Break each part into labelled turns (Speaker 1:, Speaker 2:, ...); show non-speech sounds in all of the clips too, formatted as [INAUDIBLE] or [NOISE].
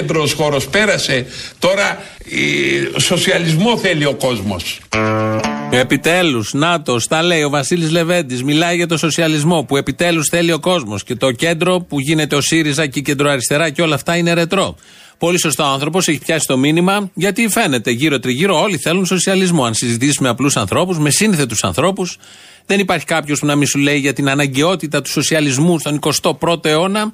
Speaker 1: ρετρό ο κέντρος χώρος. Πέρασε. Τώρα η... σοσιαλισμό θέλει ο κόσμος.
Speaker 2: Επιτέλους, ΝΑΤΟ, τα λέει ο Βασίλης Λεβέντης, μιλάει για το σοσιαλισμό που επιτέλους θέλει ο κόσμος. Και το κέντρο που γίνεται ο ΣΥΡΙΖΑ και η κεντροαριστερά και όλα αυτά είναι ρετρό. Πολύ σωστά ο άνθρωπος έχει πιάσει το μήνυμα, γιατί φαίνεται γύρω-τριγύρω όλοι θέλουν σοσιαλισμό. Αν συζητήσει με απλούς ανθρώπους, με σύνθετους ανθρώπους, δεν υπάρχει κάποιος που να μην σου λέει για την αναγκαιότητα του σοσιαλισμού στον 21ο αιώνα.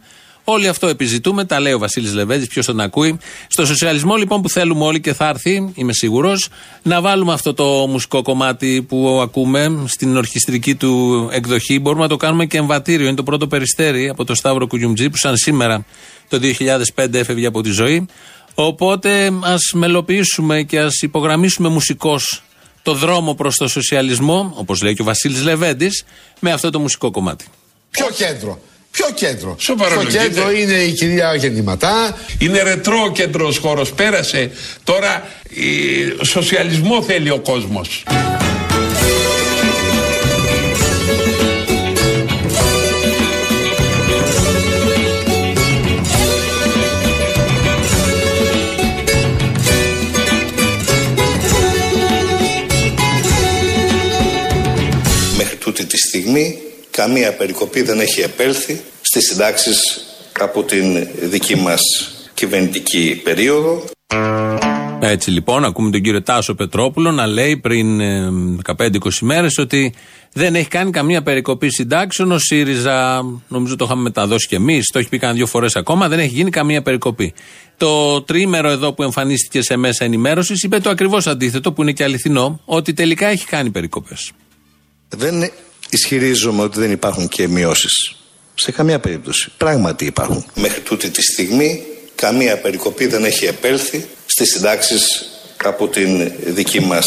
Speaker 2: Όλοι αυτό επιζητούμε, τα λέει ο Βασίλης Λεβέντης, ποιος τον ακούει. Στο σοσιαλισμό λοιπόν που θέλουμε όλοι και θα έρθει, είμαι σίγουρος, να βάλουμε αυτό το μουσικό κομμάτι που ακούμε στην ορχιστρική του εκδοχή. Μπορούμε να το κάνουμε και εμβατήριο. Είναι το πρώτο περιστέρι από το Σταύρο Κουγιουμτζή που σαν σήμερα το 2005 έφευγε από τη ζωή. Οπότε ας μελοποιήσουμε και ας υπογραμμίσουμε μουσικώ το δρόμο προς το σοσιαλισμό, όπως λέει και ο Βασίλης Λεβέντης, με αυτό το μουσικό κομμάτι.
Speaker 3: Ποιο κέντρο; Ποιο κέντρο;
Speaker 1: Σοβαρό
Speaker 3: Το κέντρο είναι η κυρία Γεννηματά.
Speaker 1: Είναι ρετρό ο κέντρος χώρος. Πέρασε. Τώρα η... σοσιαλισμό θέλει ο κόσμος.
Speaker 4: Μέχρι τούτη τη στιγμή καμία περικοπή δεν έχει επέλθει στις συντάξεις από την δική μας κυβερνητική περίοδο.
Speaker 2: Έτσι λοιπόν, ακούμε τον κύριο Τάσο Πετρόπουλο να λέει πριν ε, 15-20 μέρες ότι δεν έχει κάνει καμία περικοπή συντάξεων. Ο ΣΥΡΙΖΑ, νομίζω το είχαμε μεταδώσει κι εμείς, το έχει πει κανένα δύο φορές ακόμα, δεν έχει γίνει καμία περικοπή. Το τρίμερο εδώ που εμφανίστηκε σε μέσα ενημέρωσης είπε το ακριβώς αντίθετο, που είναι και αληθινό, ότι τελικά έχει κάνει περικοπές.
Speaker 4: Δεν ισχυρίζομαι ότι δεν υπάρχουν και μειώσεις. Σε καμία περίπτωση. Πράγματι υπάρχουν. Μέχρι τούτη τη στιγμή καμία περικοπή δεν έχει επέλθει στις συντάξεις από την δική μας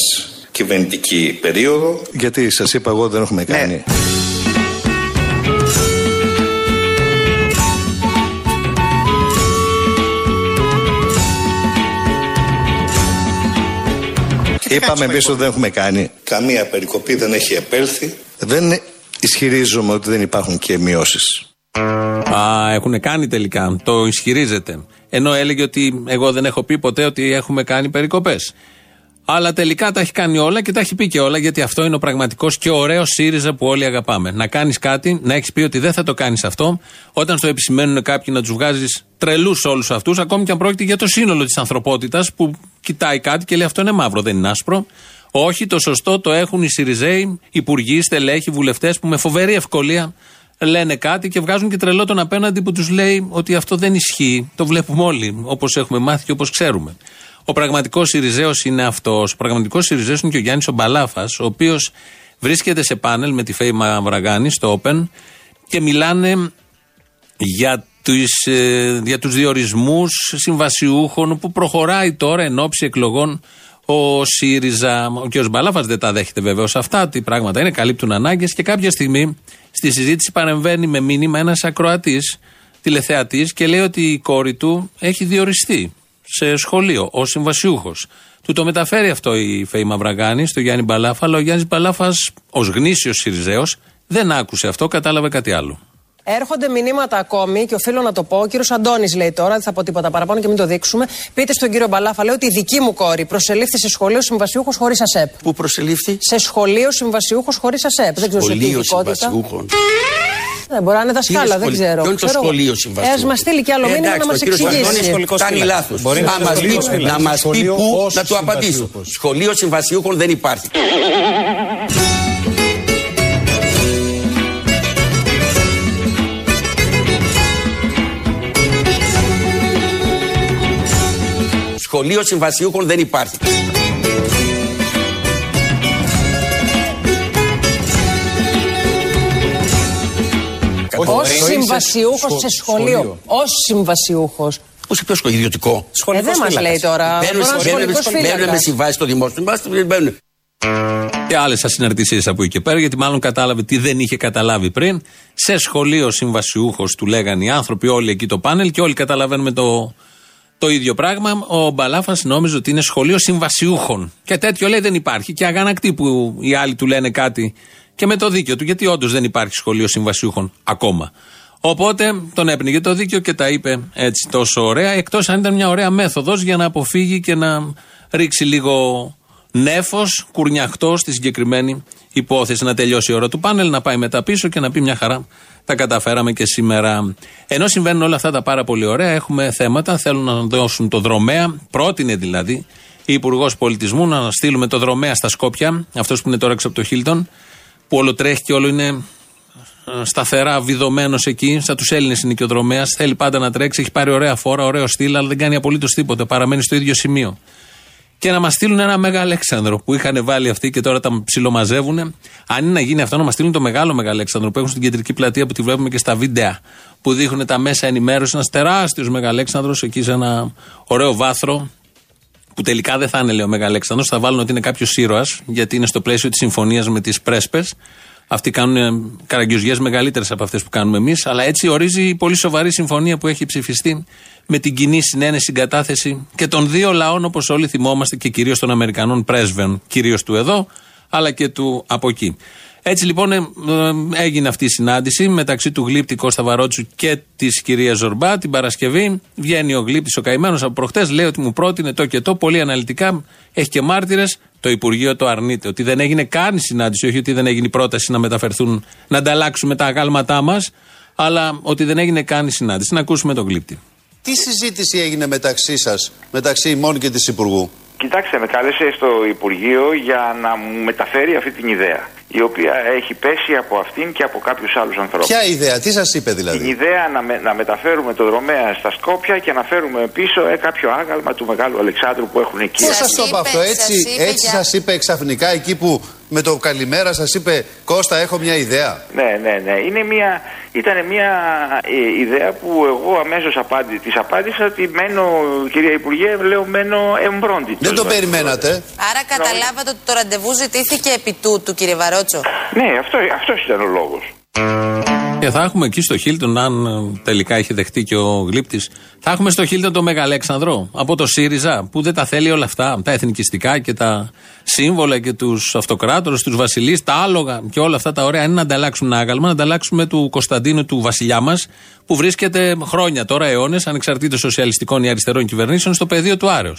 Speaker 4: κυβερνητική περίοδο. Γιατί σας είπα εγώ δεν έχουμε κάνει. [LAUGHS] Είπαμε εμείς ότι δεν έχουμε κάνει. Καμία περικοπή δεν έχει επέλθει. Δεν ισχυρίζομαι ότι δεν υπάρχουν και μειώσεις.
Speaker 2: Α, έχουν κάνει τελικά. Το ισχυρίζεται. Ενώ έλεγε ότι εγώ δεν έχω πει ποτέ ότι έχουμε κάνει περικοπές. Αλλά τελικά τα έχει κάνει όλα και τα έχει πει και όλα, γιατί αυτό είναι ο πραγματικός και ωραίος ΣΥΡΙΖΑ που όλοι αγαπάμε. Να κάνεις κάτι, να έχεις πει ότι δεν θα το κάνεις αυτό, όταν στο επισημαίνουν κάποιοι να τους βγάζεις τρελούς όλους αυτούς, ακόμη και αν πρόκειται για το σύνολο της ανθρωπότητας που κοιτάει κάτι και λέει αυτό είναι μαύρο, δεν είναι άσπρο. Όχι, το σωστό το έχουν οι ΣΥΡΙΖΑΙ, υπουργοί, στελέχοι, βουλευτές που με φοβερή ευκολία λένε κάτι και βγάζουν και τρελό τον απέναντι που τους λέει ότι αυτό δεν ισχύει. Το βλέπουμε όλοι, όπως έχουμε μάθει και όπως ξέρουμε. Ο πραγματικός Σιριζέος είναι αυτός. Ο πραγματικός Σιριζέος είναι και ο Γιάννης Ομπαλάφα, ο οποίος βρίσκεται σε πάνελ με τη Φέη Μαυραγάνη στο Open και μιλάνε για τους, ε, για τους διορισμούς συμβασιούχων που προχωράει τώρα εν ώψη εκλογών ο ΣΥΡΙΖΑ. Ο κ. Μπαλάφας δεν τα δέχεται βεβαίως αυτά. Τι πράγματα είναι, καλύπτουν ανάγκες και κάποια στιγμή στη συζήτηση παρεμβαίνει με μήνυμα ένας ακροατής τηλεθεατής και λέει ότι η κόρη του έχει διοριστεί σε σχολείο ω συμβασιούχος. Του το μεταφέρει αυτό η Φέη Μαυραγάνη στο Γιάννη Μπαλάφα, αλλά ο Γιάννης Μπαλάφας, ως γνήσιος Σιριζέος, δεν άκουσε αυτό, κατάλαβε κάτι άλλο.
Speaker 5: Έρχονται μηνύματα ακόμη και οφείλω να το πω. Ο κύριος Αντώνης λέει τώρα, δεν θα πω τίποτα παραπάνω και μην το δείξουμε. Πείτε στον κύριο Μπαλάφα, λέει ότι η δική μου κόρη προσελήφθη σε σχολείο συμβασιούχο χωρίς ΑΣΕΠ.
Speaker 6: Πού προσελήφθη;
Speaker 5: Σε σχολείο συμβασιούχο χωρίς ΑΣΕΠ. Δεν ξέρω σε τι
Speaker 6: Σχολείο
Speaker 5: ειδικότητα.
Speaker 6: συμβασιούχων.
Speaker 5: Δεν μπορεί να είναι δασκάλα,
Speaker 6: Είναι
Speaker 5: δεν
Speaker 6: σχολείο;
Speaker 5: ξέρω.
Speaker 6: Ποιο είναι το
Speaker 5: Ξέρω εγώ.
Speaker 6: σχολείο συμβασιούχων;
Speaker 5: Ε, ας μας στείλει και άλλο
Speaker 6: Ε,
Speaker 5: μήνυμα να
Speaker 6: εντάξει,
Speaker 5: μας
Speaker 6: ο κύριος Αντώνης
Speaker 5: εξηγήσει.
Speaker 6: σχολικός Κάνει
Speaker 7: φύλακας.
Speaker 6: λάθος.
Speaker 7: Μπορεί να
Speaker 6: Να
Speaker 7: είναι
Speaker 6: μας πει,
Speaker 7: σχολικός φύλακας.
Speaker 6: να μας πει
Speaker 7: Σχολείο
Speaker 6: πού
Speaker 7: ως
Speaker 6: να του απαντήσω.
Speaker 7: συμβασιούχος.
Speaker 6: Σχολείο συμβασιούχων δεν υπάρχει. Σχολείο συμβασιούχων δεν υπάρχει.
Speaker 5: Ω
Speaker 7: Εννοείς σε
Speaker 5: συμβασιούχος
Speaker 7: σχο-
Speaker 5: σε σχολείο.
Speaker 7: σχολείο.
Speaker 5: Ω συμβασιούχος.
Speaker 6: Πού σε ποιο σχολείο, ιδιωτικό.
Speaker 5: Ε,
Speaker 7: Σχολικός
Speaker 5: δεν μας
Speaker 7: φύλακας.
Speaker 5: λέει τώρα. Μπορεί
Speaker 6: Μπαίνουν
Speaker 5: να είναι
Speaker 6: μπαίνουν-
Speaker 5: σχολικός
Speaker 6: μπαίνουν με
Speaker 5: φύλακας.
Speaker 6: συμβάσεις στο δημόσιο. Μπαίνουν- Μπαίνουν.
Speaker 2: Και άλλες ασυναρτησίες από εκεί και πέρα, γιατί μάλλον κατάλαβε τι δεν είχε καταλάβει πριν. Σε σχολείο συμβασιούχος του λέγανε οι άνθρωποι, όλοι εκεί το πάνελ και όλοι καταλαβαίνουμε το, το ίδιο πράγμα. Ο Μπαλάφας νόμιζε ότι είναι σχολείο συμβασιούχων. Και τέτοιο λέει δεν υπάρχει. Και αγανακτή που οι άλλοι του λένε κάτι και με το δίκιο του, γιατί όντως δεν υπάρχει σχολείο συμβασιούχων ακόμα. Οπότε τον έπνιγε το δίκαιο και τα είπε έτσι τόσο ωραία, εκτός αν ήταν μια ωραία μέθοδος για να αποφύγει και να ρίξει λίγο νέφος, κουρνιαχτό στη συγκεκριμένη υπόθεση. Να τελειώσει η ώρα του πάνελ, να πάει μετά πίσω και να πει μια χαρά. Τα καταφέραμε και σήμερα. Ενώ συμβαίνουν όλα αυτά τα πάρα πολύ ωραία, έχουμε θέματα. Θέλουν να δώσουν το δρομέα. Πρότεινε δηλαδή η Υπουργός Πολιτισμού να στείλουμε το δρομέα στα Σκόπια, αυτός που είναι τώρα έξω από το Χίλτον, που όλο τρέχει και όλο είναι ε, σταθερά βιδωμένος εκεί. Σαν τους Έλληνες είναι και ο δρομέας. Θέλει πάντα να τρέξει, έχει πάρει ωραία φόρα, ωραίο στυλ, αλλά δεν κάνει απολύτως τίποτα. Παραμένει στο ίδιο σημείο. Και να μας στείλουν ένα Μέγα Αλέξανδρο που είχαν βάλει αυτοί και τώρα τα ψιλομαζεύουν. Αν είναι να γίνει αυτό, να μας στείλουν το μεγάλο Μέγα Αλέξανδρο που έχουν στην κεντρική πλατεία που τη βλέπουμε και στα βίντεο που δείχνουν τα μέσα ενημέρωσης. Ένας τεράστιος Μέγα Αλέξανδρο εκεί σε ένα ωραίο βάθρο που τελικά δεν θα είναι, λέει ο Μεγαλέξανδρο, θα βάλουν ότι είναι κάποιος ήρωας, γιατί είναι στο πλαίσιο της συμφωνίας με τις πρέσπες. Αυτοί κάνουν ε, καραγκιουζιές μεγαλύτερες από αυτές που κάνουμε εμείς. Αλλά έτσι ορίζει η πολύ σοβαρή συμφωνία που έχει ψηφιστεί με την κοινή συνένεση, συγκατάθεση και των δύο λαών, όπως όλοι θυμόμαστε, και κυρίως των Αμερικανών πρέσβεων, κυρίως του εδώ, αλλά και του από εκεί. Έτσι λοιπόν ε, ε, έγινε αυτή η συνάντηση μεταξύ του γλύπτη Κώστα Βαρότσου και της κυρίας Ζορμπά την Παρασκευή. Βγαίνει ο γλύπτης ο καημένος από προχτές, λέει ότι μου πρότεινε το και το πολύ αναλυτικά. Έχει και μάρτυρες. Το Υπουργείο το αρνείται. Ότι δεν έγινε καν συνάντηση, όχι ότι δεν έγινε η πρόταση να μεταφερθούν, να ανταλλάξουμε τα αγάλματά μας, αλλά ότι δεν έγινε καν η συνάντηση. Να ακούσουμε τον γλύπτη.
Speaker 7: Τι συζήτηση έγινε μεταξύ σας, μεταξύ ημών και της Υπουργού;
Speaker 8: Κοιτάξτε, με κάλεσε στο Υπουργείο για να μου μεταφέρει αυτή την ιδέα. Η οποία έχει πέσει από αυτήν και από κάποιους άλλους ανθρώπους.
Speaker 7: Ποια ιδέα, τι σας είπε δηλαδή;
Speaker 8: Την ιδέα να, με, να μεταφέρουμε το δρομέα στα Σκόπια και να φέρουμε πίσω ε, κάποιο άγαλμα του Μεγάλου Αλεξάνδρου που έχουν εκεί.
Speaker 7: Πώς σας το είπε αυτό, έτσι, έτσι για... σας είπε ξαφνικά εκεί που με το καλημέρα σας είπε Κώστα, έχω μια ιδέα.
Speaker 8: Ναι, ναι, ναι. Είναι μια, ήταν μια ε, ιδέα που εγώ αμέσως απάντη, της απάντησα ότι μένω, κυρία Υπουργέ, λέω μένω εμπρόντι.
Speaker 7: Δεν το περιμένατε.
Speaker 9: Άρα καταλάβατε ότι το ραντεβού ζητήθηκε επί τούτου, κύριε Βαρότσο.
Speaker 8: Ναι, αυτό αυτός ήταν ο λόγος.
Speaker 2: Και θα έχουμε εκεί στο Χίλτον, αν ε, τελικά έχει δεχτεί και ο γλύπτης, θα έχουμε στο Χίλτον το Μεγαλέξανδρο από το ΣΥΡΙΖΑ που δεν τα θέλει όλα αυτά. Τα εθνικιστικά και τα σύμβολα και τους αυτοκράτορες, τους βασιλείς, τα άλογα και όλα αυτά τα ωραία. Είναι να ανταλλάξουμε ένα άγαλμα, να ανταλλάξουμε του Κωνσταντίνου του βασιλιά μας που βρίσκεται χρόνια τώρα, αιώνες, ανεξαρτήτως σοσιαλιστικών ή αριστερών κυβερνήσεων, στο πεδίο του Άρεο.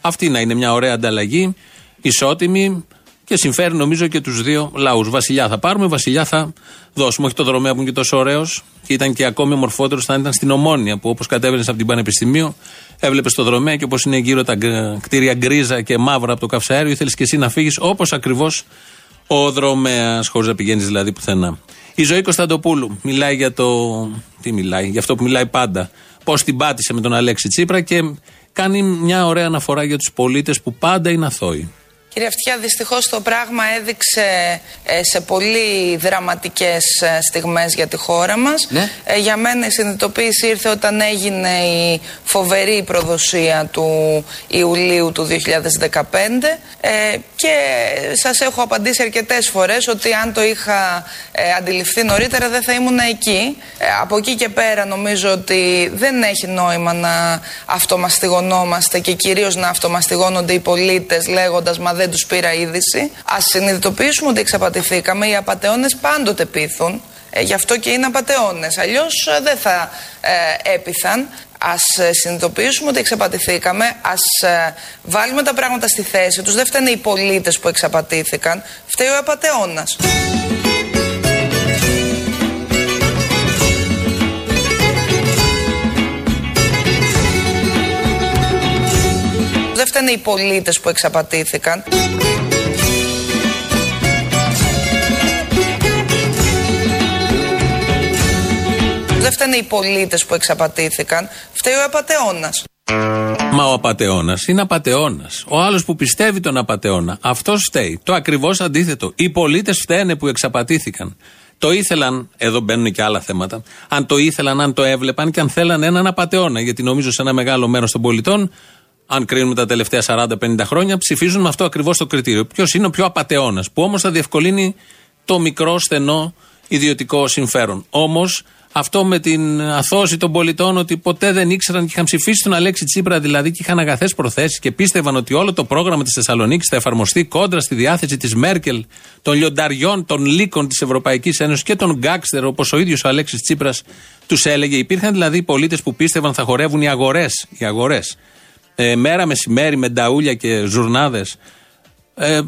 Speaker 2: Αυτή να είναι μια ωραία ανταλλαγή, ισότιμη, και συμφέρει νομίζω και τους δύο λαούς. Βασιλιά θα πάρουμε, βασιλιά θα δώσουμε. Όχι το δρομέα που είναι και τόσο ωραίος και ήταν και ακόμη ομορφότερο θα ήταν στην Ομόνια που όπως κατέβαινες από την Πανεπιστημίου, έβλεπες το δρομέα και όπως είναι γύρω τα κτίρια γκρίζα και μαύρα από το καυσαέριο, ήθελες και εσύ να φύγεις όπως ακριβώς ο δρομέας, χωρίς να πηγαίνεις δηλαδή πουθενά. Η ζωή Κωνσταντοπούλου μιλάει για το. Τι μιλάει, για αυτό που μιλάει πάντα. Πώς την πάτησε με τον Αλέξη Τσίπρα και κάνει μια ωραία αναφορά για τους πολίτες που πάντα είναι αθώοι.
Speaker 10: Κύριε Αυτιά, δυστυχώς το πράγμα έδειξε ε, σε πολύ δραματικές ε, στιγμές για τη χώρα μας.
Speaker 6: Ναι.
Speaker 10: Ε, για μένα η συνειδητοποίηση ήρθε όταν έγινε η φοβερή προδοσία του Ιουλίου του 2015 και σας έχω απαντήσει αρκετές φορές ότι αν το είχα αντιληφθεί νωρίτερα δεν θα ήμουν εκεί. από εκεί και πέρα νομίζω ότι δεν έχει νόημα να αυτομαστιγωνόμαστε και κυρίως να αυτομαστιγώνονται οι πολίτες λέγοντας «Μα δεν τους πήρα είδηση. Α συνειδητοποιήσουμε ότι εξαπατηθήκαμε. Οι απαταιώνες πάντοτε πείθουν. Ε, γι' αυτό και είναι απαταιώνες. Αλλιώς ε, δεν θα ε, έπειθαν. Α ε, συνειδητοποιήσουμε ότι εξαπατηθήκαμε. Α ε, βάλουμε τα πράγματα στη θέση τους. Δεν φταίνε οι πολίτες που εξαπατήθηκαν. Φταίει ο απαταιώνας. Δεν φταίνε οι πολίτες που εξαπατήθηκαν. Δεν φταίνε οι πολίτες που εξαπατήθηκαν. Φταίει ο απατεώνας.
Speaker 2: Μα ο απατεώνας είναι απατεώνας. Ο άλλος που πιστεύει τον απατεώνα. Αυτός φταίει. Το ακριβώς αντίθετο. Οι πολίτες φταίνε που εξαπατήθηκαν. Το ήθελαν, εδώ μπαίνουν και άλλα θέματα, αν το ήθελαν, αν το έβλεπαν και αν θέλαν έναν απατεώνα. Γιατί νομίζω σε ένα μεγάλο μέρος των πολιτών αν κρίνουμε τα τελευταία 40-50 χρόνια, ψηφίζουν με αυτό ακριβώς το κριτήριο. Ποιος είναι ο πιο απαταιώνας, που όμως θα διευκολύνει το μικρό, στενό, ιδιωτικό συμφέρον. Όμως Αυτό με την αθώση των πολιτών ότι ποτέ δεν ήξεραν και είχαν ψηφίσει τον Αλέξη Τσίπρα δηλαδή και είχαν αγαθές προθέσεις και πίστευαν ότι όλο το πρόγραμμα της Θεσσαλονίκης θα εφαρμοστεί κόντρα στη διάθεση της Μέρκελ, των λιονταριών, των λύκων της Ευρωπαϊκής Ένωσης και των γκάξτερ, όπως ο ίδιος ο Αλέξης Τσίπρας τους έλεγε. Υπήρχαν δηλαδή πολίτες που πίστευαν θα χορεύουν οι αγορές. Οι αγορές. Ε, μέρα μεσημέρι με νταούλια και ζουρνάδες ε,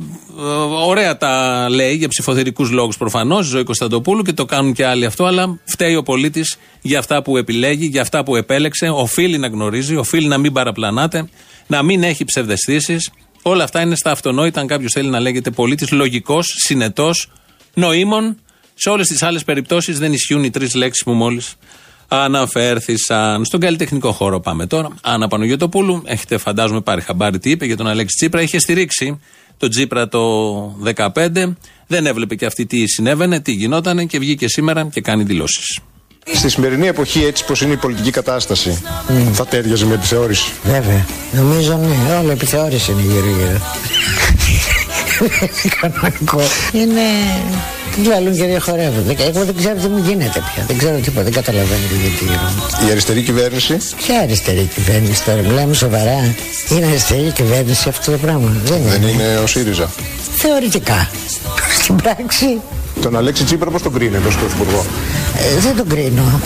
Speaker 2: ωραία τα λέει για ψηφοθερικού λόγους προφανώς, η Ζωή Κωνσταντοπούλου και το κάνουν και άλλοι αυτό, αλλά φταίει ο πολίτης για αυτά που επιλέγει, για αυτά που επέλεξε. Οφείλει να γνωρίζει, οφείλει να μην παραπλανάται, να μην έχει ψευδεστήσεις. Όλα αυτά είναι στα αυτονόητα, αν κάποιος θέλει να λέγεται πολίτης, λογικός, συνετός, νοήμων. Σε όλες τις άλλες περιπτώσεις δεν ισχύουν οι τρεις λέξεις που μόλις αναφέρθησαν. Στον καλλιτεχνικό χώρο πάμε τώρα. Άννα Πανογιωτοπούλου, έχετε φαντάζομαι πάρει χαμπάρι τι είπε για τον Αλέξη Τσίπρα. Είχε στηρίξει τον Τσίπρα το 2015. Δεν έβλεπε και αυτή τι συνέβαινε, τι γινόταν και βγήκε σήμερα και κάνει δηλώσεις.
Speaker 11: Στη σημερινή εποχή, έτσι πως είναι η πολιτική κατάσταση, θα τέριαζε με επιθεώρηση.
Speaker 12: Βέβαια. Νομίζω ναι, όλο επιθεώρηση είναι γύρω-γύρω. [LAUGHS] Κανονικό. Είναι. Τι λαλούν και διαχωρεύονται. Εγώ δεν ξέρω τι μου γίνεται πια. Δεν ξέρω τίποτα. Δεν καταλαβαίνω γιατί γίνονται.
Speaker 11: Η αριστερή κυβέρνηση;
Speaker 12: Ποια αριστερή κυβέρνηση τώρα, μιλάμε σοβαρά. Είναι αριστερή κυβέρνηση αυτό το πράγμα. Δεν,
Speaker 11: Δεν
Speaker 12: είναι.
Speaker 11: είναι ο ΣΥΡΙΖΑ.
Speaker 12: Θεωρητικά. Στην πράξη
Speaker 11: Τον Αλέξη Τσίπρα πώς τον κρίνετε ως πρωθυπουργό;
Speaker 12: ε, δεν τον κρίνω.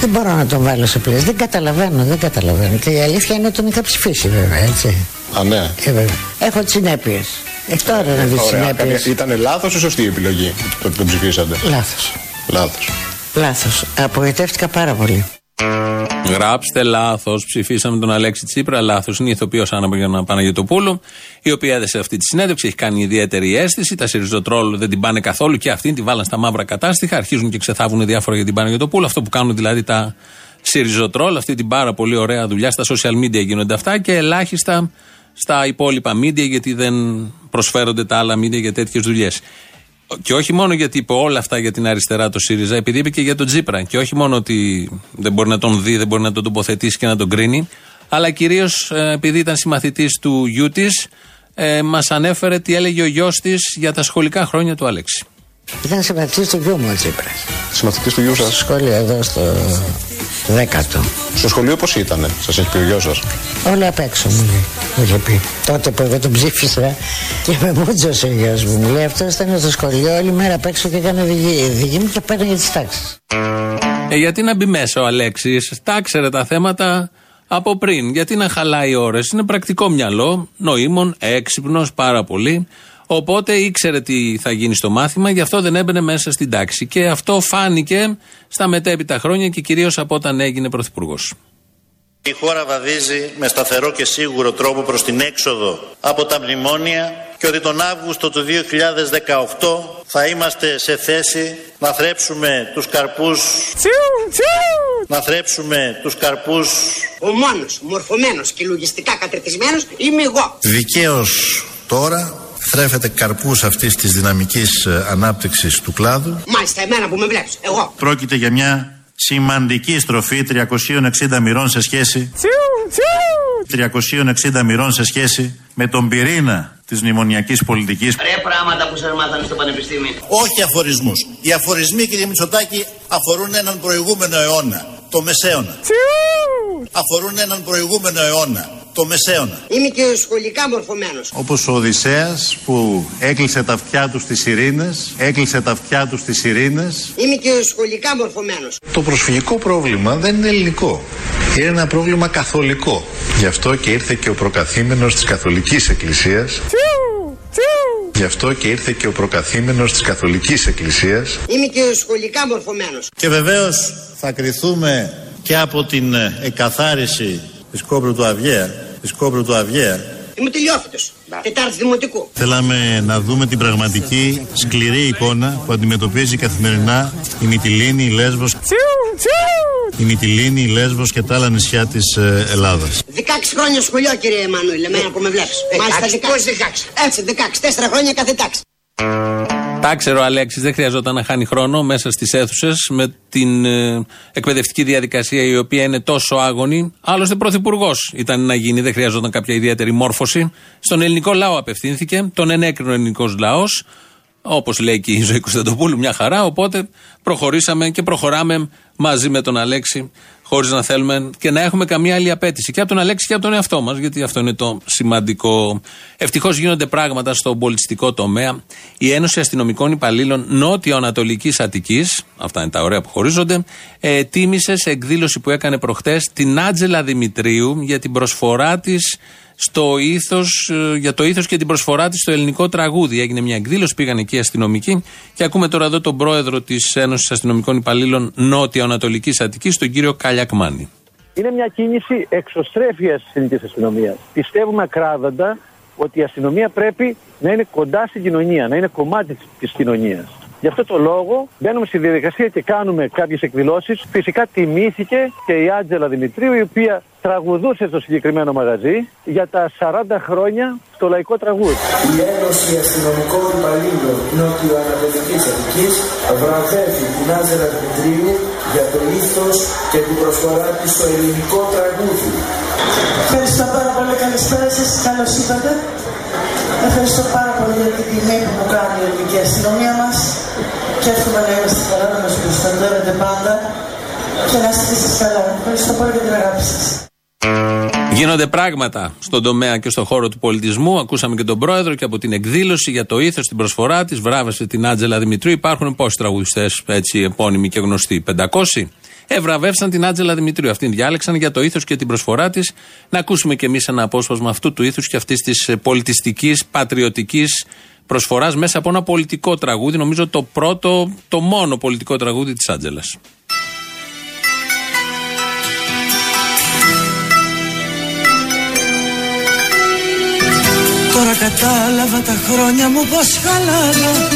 Speaker 12: Δεν μπορώ να τον βάλω σε πλαίσιο. Δεν καταλαβαίνω, δεν καταλαβαίνω. Και η αλήθεια είναι ότι τον είχα ψηφίσει βέβαια, έτσι.
Speaker 11: Α, ναι.
Speaker 12: Ε, βέβαια. Έχω τις συνέπειες. Ε, τώρα να δεις τι
Speaker 11: Ωραία.
Speaker 12: συνέπειες.
Speaker 11: Ήταν λάθος ή σωστή η επιλογή το ότι τον ψηφίσατε;
Speaker 12: Λάθος.
Speaker 11: Λάθος.
Speaker 12: Λάθος. Απογοητεύτηκα πάρα πολύ.
Speaker 2: Γράψτε λάθος. Ψηφίσαμε τον Αλέξη Τσίπρα. Λάθος. Είναι η ηθοποιός Άννα Παναγιοτοπούλου, η οποία έδεσε αυτή τη συνέντευξη. Έχει κάνει ιδιαίτερη αίσθηση. Τα Σιριζοτρόλ δεν την πάνε καθόλου και αυτήν τη βάλαν στα μαύρα κατάστοιχα. Αρχίζουν και ξεθάβουν διάφορα για την Παναγιοτοπούλου. Αυτό που κάνουν δηλαδή τα Σιριζοτρόλ, αυτή την πάρα πολύ ωραία δουλειά. Στα social media γίνονται αυτά και ελάχιστα στα υπόλοιπα media γιατί δεν προσφέρονται τα άλλα media για τέτοιες δουλειές. Και όχι μόνο γιατί είπε όλα αυτά για την αριστερά το ΣΥΡΙΖΑ, επειδή είπε και για τον Τζίπρα. Και όχι μόνο ότι δεν μπορεί να τον δει, δεν μπορεί να τον τοποθετήσει και να τον κρίνει, αλλά κυρίως επειδή ήταν συμμαθητής του γιού της, ε, μας ανέφερε τι έλεγε ο γιος της για τα σχολικά χρόνια του Αλέξη.
Speaker 12: Ήταν συμπατή του γιού μου ο Τσίπρα.
Speaker 11: Συμμαθητή του γιού σας;
Speaker 12: Στο σχολείο εδώ στο δέκατο.
Speaker 11: Στο σχολείο πώς ήταν, σας έχει πει ο γιος σας;
Speaker 12: Όλα απ' έξω μου λέει. Μου είχε πει. Τότε που εγώ τον ψήφισα και με μούτζωσε ο γιος μου. Μου λέει αυτό ήταν στο σχολείο όλη μέρα απ' έξω και έκανε δική, δική μου και παίρνει τις τάξεις.
Speaker 2: Ε, γιατί να μπει μέσα ο Αλέξης, τα ξέρε τα θέματα από πριν. Γιατί να χαλάει ώρες; Είναι πρακτικό μυαλό, νοήμων, έξυπνος πάρα πολύ. Οπότε ήξερε τι θα γίνει στο μάθημα, γι' αυτό δεν έμπαινε μέσα στην τάξη. Και αυτό φάνηκε στα μετέπειτα χρόνια και κυρίως από όταν έγινε πρωθυπουργός.
Speaker 13: Η χώρα βαδίζει με σταθερό και σίγουρο τρόπο προς την έξοδο από τα μνημόνια και ότι τον Αύγουστο του 2018 θα είμαστε σε θέση να θρέψουμε τους καρπούς να θρέψουμε τους καρπούς
Speaker 14: Ο μόνος μορφωμένος και λογιστικά κατρετισμένος είμαι εγώ.
Speaker 13: Δικαίως τώρα θρέφεται καρπούς αυτής της δυναμικής ε, ανάπτυξης του κλάδου
Speaker 14: Μάλιστα εμένα που με βλέπεις, εγώ.
Speaker 13: Πρόκειται για μια σημαντική στροφή 360 μοιρών σε σχέση 360 μοιρών σε σχέση με τον πυρήνα της μνημονιακής πολιτικής
Speaker 14: Ρε πράγματα που σας μάθανε στο πανεπιστήμιο.
Speaker 13: όχι αφορισμούς. Οι αφορισμοί, κύριε Μητσοτάκη, αφορούν έναν προηγούμενο αιώνα, το μεσαίωνα. Αφορούν έναν προηγούμενο αιώνα, το μεσαίωνα.
Speaker 14: Είμαι και σχολικά μορφωμένος.
Speaker 13: Όπως ο Οδυσσέας που έκλεισε τα αυτιά του στις ειρήνες, έκλεισε τα αυτιά του στις ειρήνες.
Speaker 14: Είμαι και σχολικά μορφωμένος.
Speaker 15: Το προσφυγικό πρόβλημα δεν είναι ελληνικό. Είναι ένα πρόβλημα καθολικό. Γι' αυτό και ήρθε και ο προκαθήμενος της Καθολικής Εκκλησίας. Γι' αυτό και ήρθε και ο προκαθήμενος της Καθολικής Εκκλησίας.
Speaker 14: Είμαι και σχολικά μορφωμένος.
Speaker 13: Και βεβαίως θα κριθούμε και από την ε, εκαθάριση της Κόμπρου του Αυγαία, της Κόμπρου του Αυγαία.
Speaker 14: Είμαι τελειόφυτος. Τετάρτη δημοτικού.
Speaker 13: Θέλαμε να δούμε την πραγματική σκληρή εικόνα που αντιμετωπίζει καθημερινά η Μυτιλίνη, η Λέσβος, η Μυτιλίνη, η Λέσβος και τα άλλα νησιά της ε, Ελλάδας.
Speaker 14: 16 χρόνια σχολείο κύριε Εμμανουήλ, εμένα που με βλέπεις. Μάλιστα 16. Πώς 16. Έτσι 16, τέσσερα χρόνια κάθε τάξη.
Speaker 2: Τα ξέρω ο Αλέξης, δεν χρειαζόταν να χάνει χρόνο μέσα στις αίθουσες με την ε, εκπαιδευτική διαδικασία η οποία είναι τόσο άγωνη. Άλλωστε, πρωθυπουργός ήταν να γίνει, δεν χρειαζόταν κάποια ιδιαίτερη μόρφωση. Στον ελληνικό λαό απευθύνθηκε, τον ενέκρινε ο ελληνικός λαός. Όπως λέει και η Ζωή Κωνσταντοπούλου, μια χαρά. Οπότε προχωρήσαμε και προχωράμε μαζί με τον Αλέξη, χωρίς να θέλουμε και να έχουμε καμία άλλη απέτηση. Και από τον Αλέξη και από τον εαυτό μας, γιατί αυτό είναι το σημαντικό. Ευτυχώς γίνονται πράγματα στον πολιτιστικό τομέα. Η Ένωση Αστυνομικών Υπαλλήλων Νότιο-Ανατολική Αττικής, αυτά είναι τα ωραία που χωρίζονται, ε, τίμησε σε εκδήλωση που έκανε προχτές την Άτζελα Δημητρίου για την προσφορά της στο ήθος, ε, για το ήθος και την προσφορά της στο ελληνικό τραγούδι. Έγινε μια εκδήλωση, πήγαν εκεί οι αστυνομικοί και ακούμε τώρα εδώ τον πρόεδρο της Ένωσης Αστυνομικών Υπαλλήλων Νότιο-Ανατολική Αττικής, τον κύριο Καλιακμάνη.
Speaker 16: Είναι μια κίνηση εξωστρέφειας τη ελληνική αστυνομίας. Πιστεύουμε ακράδαντα ότι η αστυνομία πρέπει να είναι κοντά στην κοινωνία, να είναι κομμάτι της κοινωνίας. Γι' αυτό το λόγο μπαίνουμε στη διαδικασία και κάνουμε κάποιες εκδηλώσεις. Φυσικά τιμήθηκε και η Άντζελα Δημητρίου, η οποία τραγουδούσε στο συγκεκριμένο μαγαζί για τα 40 χρόνια στο λαϊκό τραγούδι.
Speaker 17: Η Ένωση Αστυνομικών Υπαλλήλων Νότιο-Ανατολική Αττική βραβεύει την Άντζελα Δημητρίου για το ήθος και την προσφορά της στο ελληνικό τραγούδι.
Speaker 18: Ευχαριστώ πάρα πολύ. Καλησπέρα σας. Καλώς ήρθατε. Ευχαριστώ πάρα πολύ για την τιμή που μου κάνει η ελληνική αστυνομία μας και εύχομαι να είμαστε καλά, να μας προστατεύετε πάντα και να είστε εσείς καλά. Ευχαριστώ πολύ για την αγάπη σας.
Speaker 2: Γίνονται πράγματα στον τομέα και στον χώρο του πολιτισμού. Ακούσαμε και τον πρόεδρο και από την εκδήλωση για το ήθος, την προσφορά της. Βράβευσε την Άτζελα Δημητρίου. Υπάρχουν πόσοι τραγουδιστές έτσι επώνυμοι και γνωστοί, 500. Ευραβεύσαν την Άτζελα Δημητρίου. Αυτήν διάλεξαν για το ήθος και την προσφορά της. Να ακούσουμε κι εμείς ένα απόσπασμα αυτού του ήθους και αυτής της πολιτιστικής, πατριωτικής προσφοράς μέσα από ένα πολιτικό τραγούδι. Νομίζω το πρώτο, το μόνο πολιτικό τραγούδι της Άτζελα.
Speaker 18: Τώρα κατάλαβα τα χρόνια μου πως χαλάρα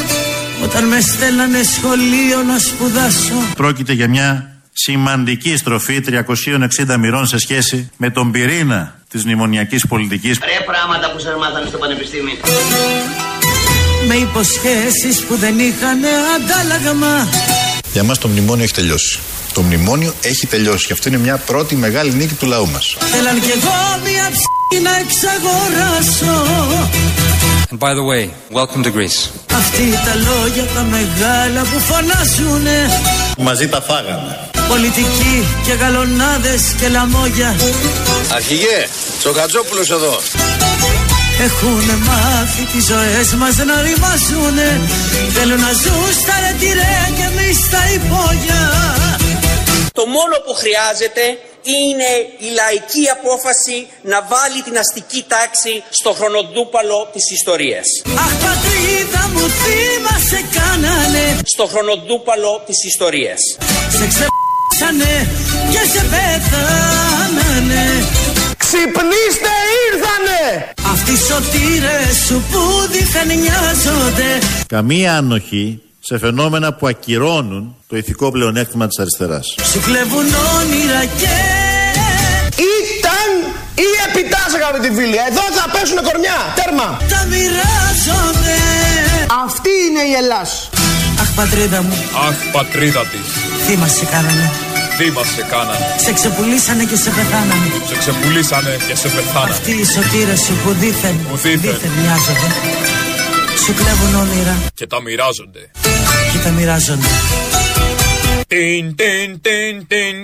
Speaker 18: Όταν με στέλνανε σχολείο να σπουδάσω
Speaker 15: Πρόκειται για μια σημαντική στροφή 360 μοιρών σε σχέση με τον πυρήνα της μνημονιακής πολιτικής.
Speaker 14: Ρε πράγματα που σας μάθανε στο πανεπιστήμιο.
Speaker 18: Με υποσχέσεις που δεν είχαν αντάλλαγμα
Speaker 15: Για μας το μνημόνιο έχει τελειώσει. Το μνημόνιο έχει τελειώσει και αυτό είναι μια πρώτη μεγάλη νίκη του λαού μας.
Speaker 18: Θέλαν κι εγώ μια ψ*** να εξαγοράσω
Speaker 19: And by the way, welcome to Greece.
Speaker 18: Αυτή τα λόγια τα μεγάλα που φωνάζουνε
Speaker 15: Μαζί τα φάγαμε.
Speaker 18: Πολιτικοί και γαλονάδες και λαμόγια
Speaker 6: Αρχηγέ, Τσοκατζόπουλος εδώ.
Speaker 18: Έχουνε μάθει τις ζωές μας να ρημάζουνε Θέλουν να ζουν στα ρετυρέ και εμείς στα υπόγεια
Speaker 20: Το μόνο που χρειάζεται είναι η λαϊκή απόφαση να βάλει την αστική τάξη στο χρονοτούπαλο της ιστορίας.
Speaker 18: Αχ πατρίδα μου θύμα σε κάνανε
Speaker 20: Στο χρονοτούπαλο της ιστορίας.
Speaker 18: Σε ξεπ***σανε και σε πέθανανε Ξυπνήστε ήρθανε Αυτοί οι σωτήρες σου που δίθεν νοιάζονται
Speaker 15: Καμία ανοχή σε φαινόμενα που ακυρώνουν το ηθικό πλεονέκτημα της αριστεράς.
Speaker 18: Σου κλέβουν όνειρα και
Speaker 21: Ήταν ή επιτάς αγαπητοί φίλοι. Εδώ θα πέσουνε κορμιά. Τέρμα.
Speaker 18: τα μοιράζονται
Speaker 21: Αυτή είναι η Ελλάς.
Speaker 18: Αχ πατρίδα μου
Speaker 22: Αχ, πατρίδα της.
Speaker 18: θύμα σε κάνανε;
Speaker 22: Θύμα σε κάνανε;
Speaker 18: Σε ξεπουλήσανε και σε πεθάνανε
Speaker 22: Σε ξεπουλήσανε και σε πεθάνανε.
Speaker 18: Αυτοί οι σωτήρες σου που δίθεν,
Speaker 22: Που δίθεν.
Speaker 18: μοιάζονται Σου κλέβουν όνειρα
Speaker 22: Και τα μοιράζονται.
Speaker 18: και τα μοιράζονται
Speaker 22: Τιν, τιν, τιν, τιν.